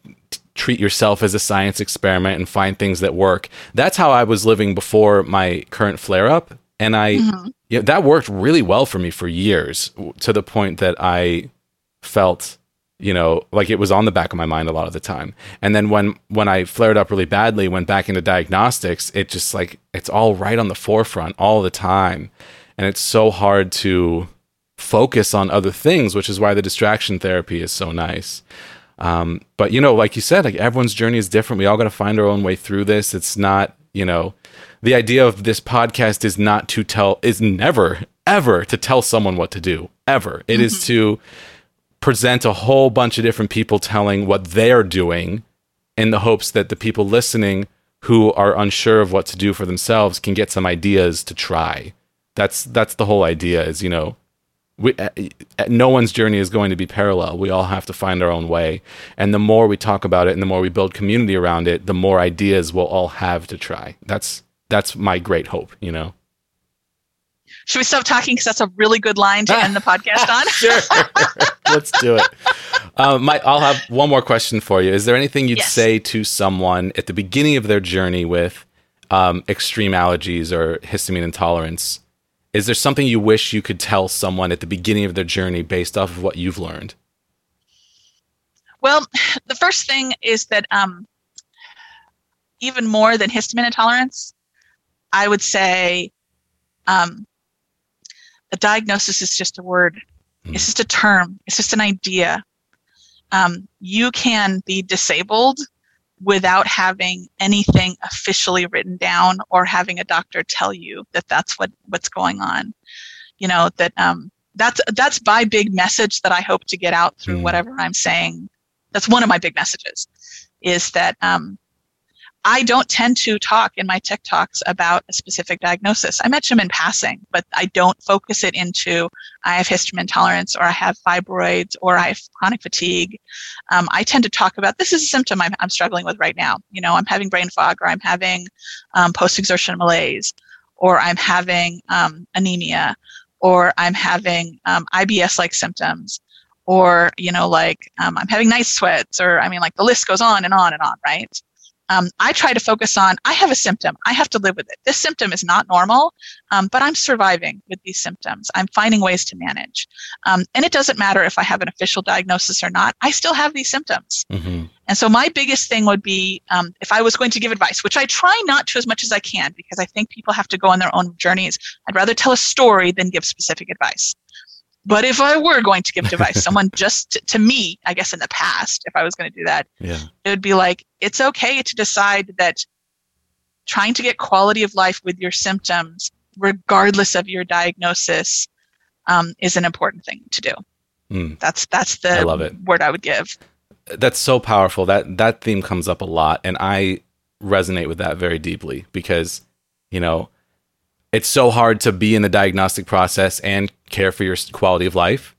treat yourself as a science experiment and find things that work. That's how I was living before my current flare up. And I, mm-hmm. yeah, that worked really well for me for years to the point that I felt, you know, like it was on the back of my mind a lot of the time. And then when, when I flared up really badly, went back into diagnostics, it just like, it's all right on the forefront all the time. And it's so hard to focus on other things, which is why the distraction therapy is so nice. Um, but you know, like you said, like everyone's journey is different. We all got to find our own way through this. It's not, you know, the idea of this podcast is not to tell, is never, ever to tell someone what to do. Ever. It mm-hmm. is to present a whole bunch of different people telling what they're doing in the hopes that the people listening who are unsure of what to do for themselves can get some ideas to try. That's that's the whole idea is, you know, we, uh, uh, no one's journey is going to be parallel. We all have to find our own way. And the more we talk about it and the more we build community around it, the more ideas we'll all have to try. That's that's my great hope, you know. Should we stop talking because that's a really good line to end the podcast on? sure, let's do it. Um, my, I'll have one more question for you. Is there anything you'd yes. say to someone at the beginning of their journey with um, extreme allergies or histamine intolerance is there something you wish you could tell someone at the beginning of their journey based off of what you've learned? Well, the first thing is that um, even more than histamine intolerance, I would say um, a diagnosis is just a word. Mm. It's just a term. It's just an idea. Um, you can be disabled without having anything officially written down or having a doctor tell you that that's what what's going on you know that um, that's that's my big message that i hope to get out through mm. whatever i'm saying that's one of my big messages is that um, I don't tend to talk in my TikToks about a specific diagnosis. I mention them in passing, but I don't focus it into I have histamine intolerance or I have fibroids or I have chronic fatigue. Um, I tend to talk about this is a symptom I'm, I'm, struggling with right now. You know, I'm having brain fog or I'm having um, post exertion malaise or I'm having um, anemia or I'm having um, IBS like symptoms or you know like um, i'm having night sweats or i mean like the list goes on and on and on right um, I try to focus on I have a symptom. I have to live with it. This symptom is not normal, um, but I'm surviving with these symptoms. I'm finding ways to manage. Um, and it doesn't matter if I have an official diagnosis or not, I still have these symptoms. Mm-hmm. And so my biggest thing would be um, if I was going to give advice, which I try not to as much as I can because I think people have to go on their own journeys. I'd rather tell a story than give specific advice. But if I were going to give advice, someone just to, to, me, I guess in the past, if I was going to do that, yeah. it would be like, it's okay to decide that trying to get quality of life with your symptoms, regardless of your diagnosis, um, is an important thing to do. Mm. That's that's the I love it. word I would give. That's so powerful. That that theme comes up a lot, and I resonate with that very deeply because, you know, it's so hard to be in the diagnostic process and care for your quality of life.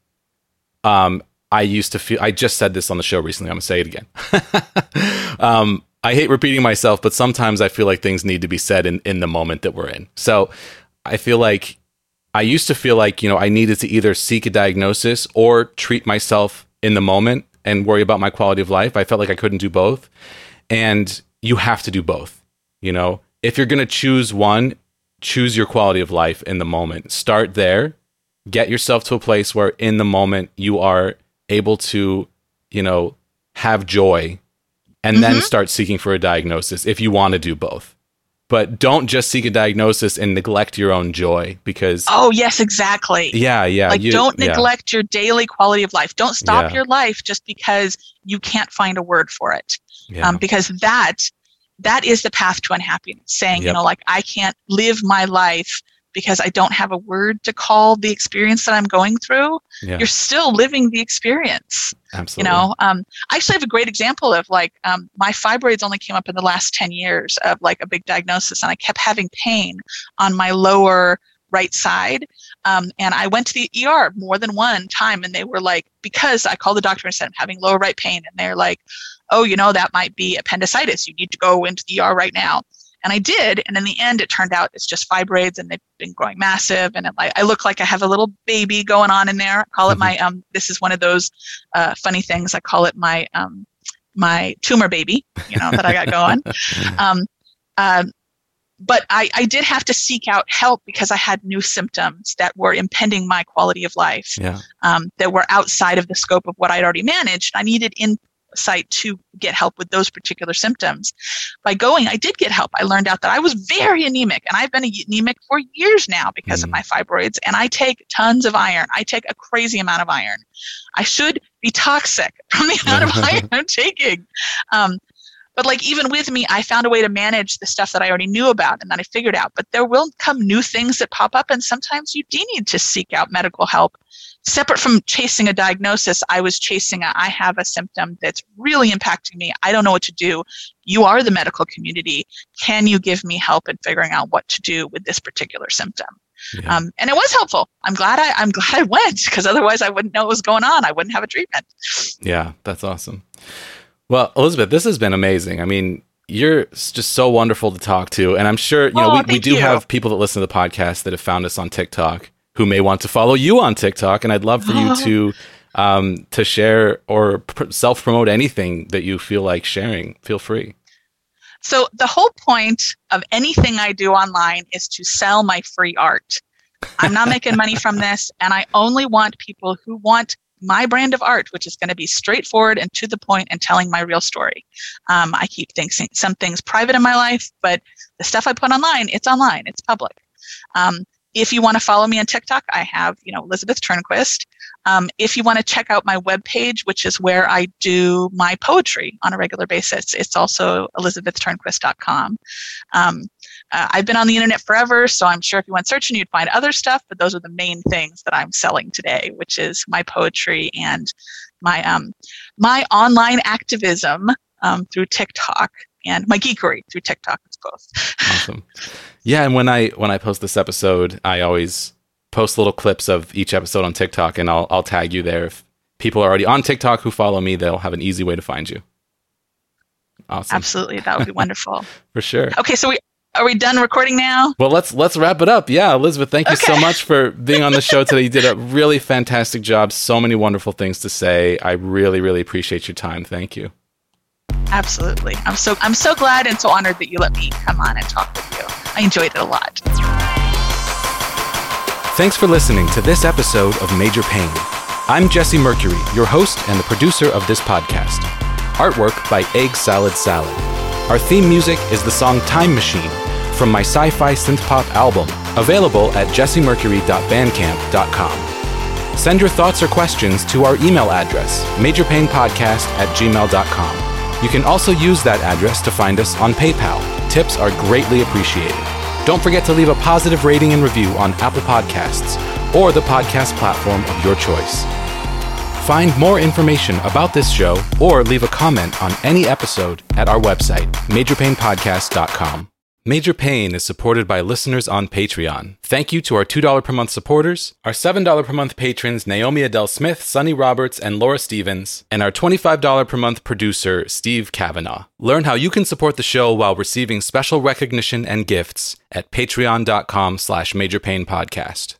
Um, I used to feel, I just said this on the show recently. I'm going to say it again. um, I hate repeating myself, but sometimes I feel like things need to be said in, in the moment that we're in. So I feel like I used to feel like, you know, I needed to either seek a diagnosis or treat myself in the moment and worry about my quality of life. I felt like I couldn't do both. And you have to do both. You know, if you're going to choose one, choose your quality of life in the moment. Start there. Get yourself to a place where in the moment you are able to you know, have joy and Mm-hmm. then start seeking for a diagnosis if you want to do both. But don't just seek a diagnosis and neglect your own joy because Oh, yes, exactly. yeah, yeah, like you- don't yeah, neglect your daily quality of life. Don't stop Yeah. your life just because you can't find a word for it. yeah. um, because that that is the path to unhappiness saying you know like i can't live my life because i don't have a word to call the experience that i'm going through. Yeah, you're still living the experience Absolutely. you know? Um, i actually have a great example of like um, my fibroids only came up in the last 10 years of like a big diagnosis and i kept having pain on my lower right side. Um, and i went to the er more than one time and they were like because i called the doctor and said i'm having lower right pain and they're like oh you know that might be appendicitis. You need to go into the er right now. And i did. And in the end it turned out it's just fibroids and they've been growing massive. And it, like i look like i have a little baby going on in there. I call it my um this is one of those uh, funny things. I call it my um my tumor baby you know that i got going. Um, um, but I, I did have to seek out help because I had new symptoms that were impending my quality of life, yeah, um, that were outside of the scope of what I'd already managed. I needed insight to get help with those particular symptoms. By going, I did get help. I learned out that I was very anemic, and I've been anemic for years now because of Mm. my fibroids. And I take tons of iron. I take a crazy amount of iron. I should be toxic from the amount of iron I'm taking. Um, but like even with me, I found a way to manage the stuff that I already knew about and that I figured out. But there will come new things that pop up, and sometimes you do need to seek out medical help. Separate from chasing a diagnosis, I was chasing a I have a symptom that's really impacting me. I don't know what to do. You are the medical community. Can you give me help in figuring out what to do with this particular symptom? yeah. Um, and it was helpful. I'm glad I I'm glad I went because otherwise I wouldn't know what was going on. I wouldn't have a treatment. Yeah, that's awesome. Well, Elizabeth, this has been amazing. I mean, you're just so wonderful to talk to. And I'm sure, you know, Oh, we, we do you. have people that listen to the podcast that have found us on TikTok who may want to follow you on TikTok. And I'd love for you to um, to share or pr- self promote anything that you feel like sharing. Feel free. So the whole point of anything I do online is to sell my free art. I'm not making money from this, and I only want people who want my brand of art, which is going to be straightforward and to the point and telling my real story. Um, I keep things, some things private in my life, but the stuff I put online, it's online, it's public. Um, if you want to follow me on TikTok, I have, you know, Elizabeth Turnquist. Um, if you want to check out my webpage, which is where I do my poetry on a regular basis, it's also elizabethturnquist.com. Um, uh, I've been on the internet forever, so I'm sure if you went searching, you'd find other stuff, but those are the main things that I'm selling today, which is my poetry and my um, my online activism um, through TikTok and my geekery through TikTok. Awesome. Yeah, and when I when I post this episode, I always post little clips of each episode on TikTok, and I'll I'll tag you there. If people are already on TikTok who follow me, they'll have an easy way to find you. Awesome, Absolutely, that would be wonderful. for sure. Okay, so we are we done recording now? Well, let's let's wrap it up. Yeah, Elizabeth, thank you so much for being on the show today. You did a really fantastic job. So many wonderful things to say. I really really appreciate your time. Thank you. Absolutely. I'm so I'm so glad and so honored that you let me come on and talk with you. I enjoyed it a lot. Thanks for listening to this episode of Major Pain. I'm Jesse Mercury, your host and the producer of this podcast. Artwork by Egg Salad Salad. Our theme music is the song Time Machine from my sci fi synth pop album, available at jessemercury.bandcamp.com. Send your thoughts or questions to our email address, majorpainpodcast at gmail.com. You can also use that address to find us on PayPal. Tips are greatly appreciated. Don't forget to leave a positive rating and review on Apple Podcasts or the podcast platform of your choice. Find more information about this show or leave a comment on any episode at our website, majorpainpodcast.com. Major Pain is supported by listeners on Patreon. Thank you to our $2 per month supporters, our $7 per month patrons Naomi Adele Smith, Sonny Roberts, and Laura Stevens, and our $25 per month producer Steve Kavanaugh. Learn how you can support the show while receiving special recognition and gifts at patreon.com slash majorpainpodcast.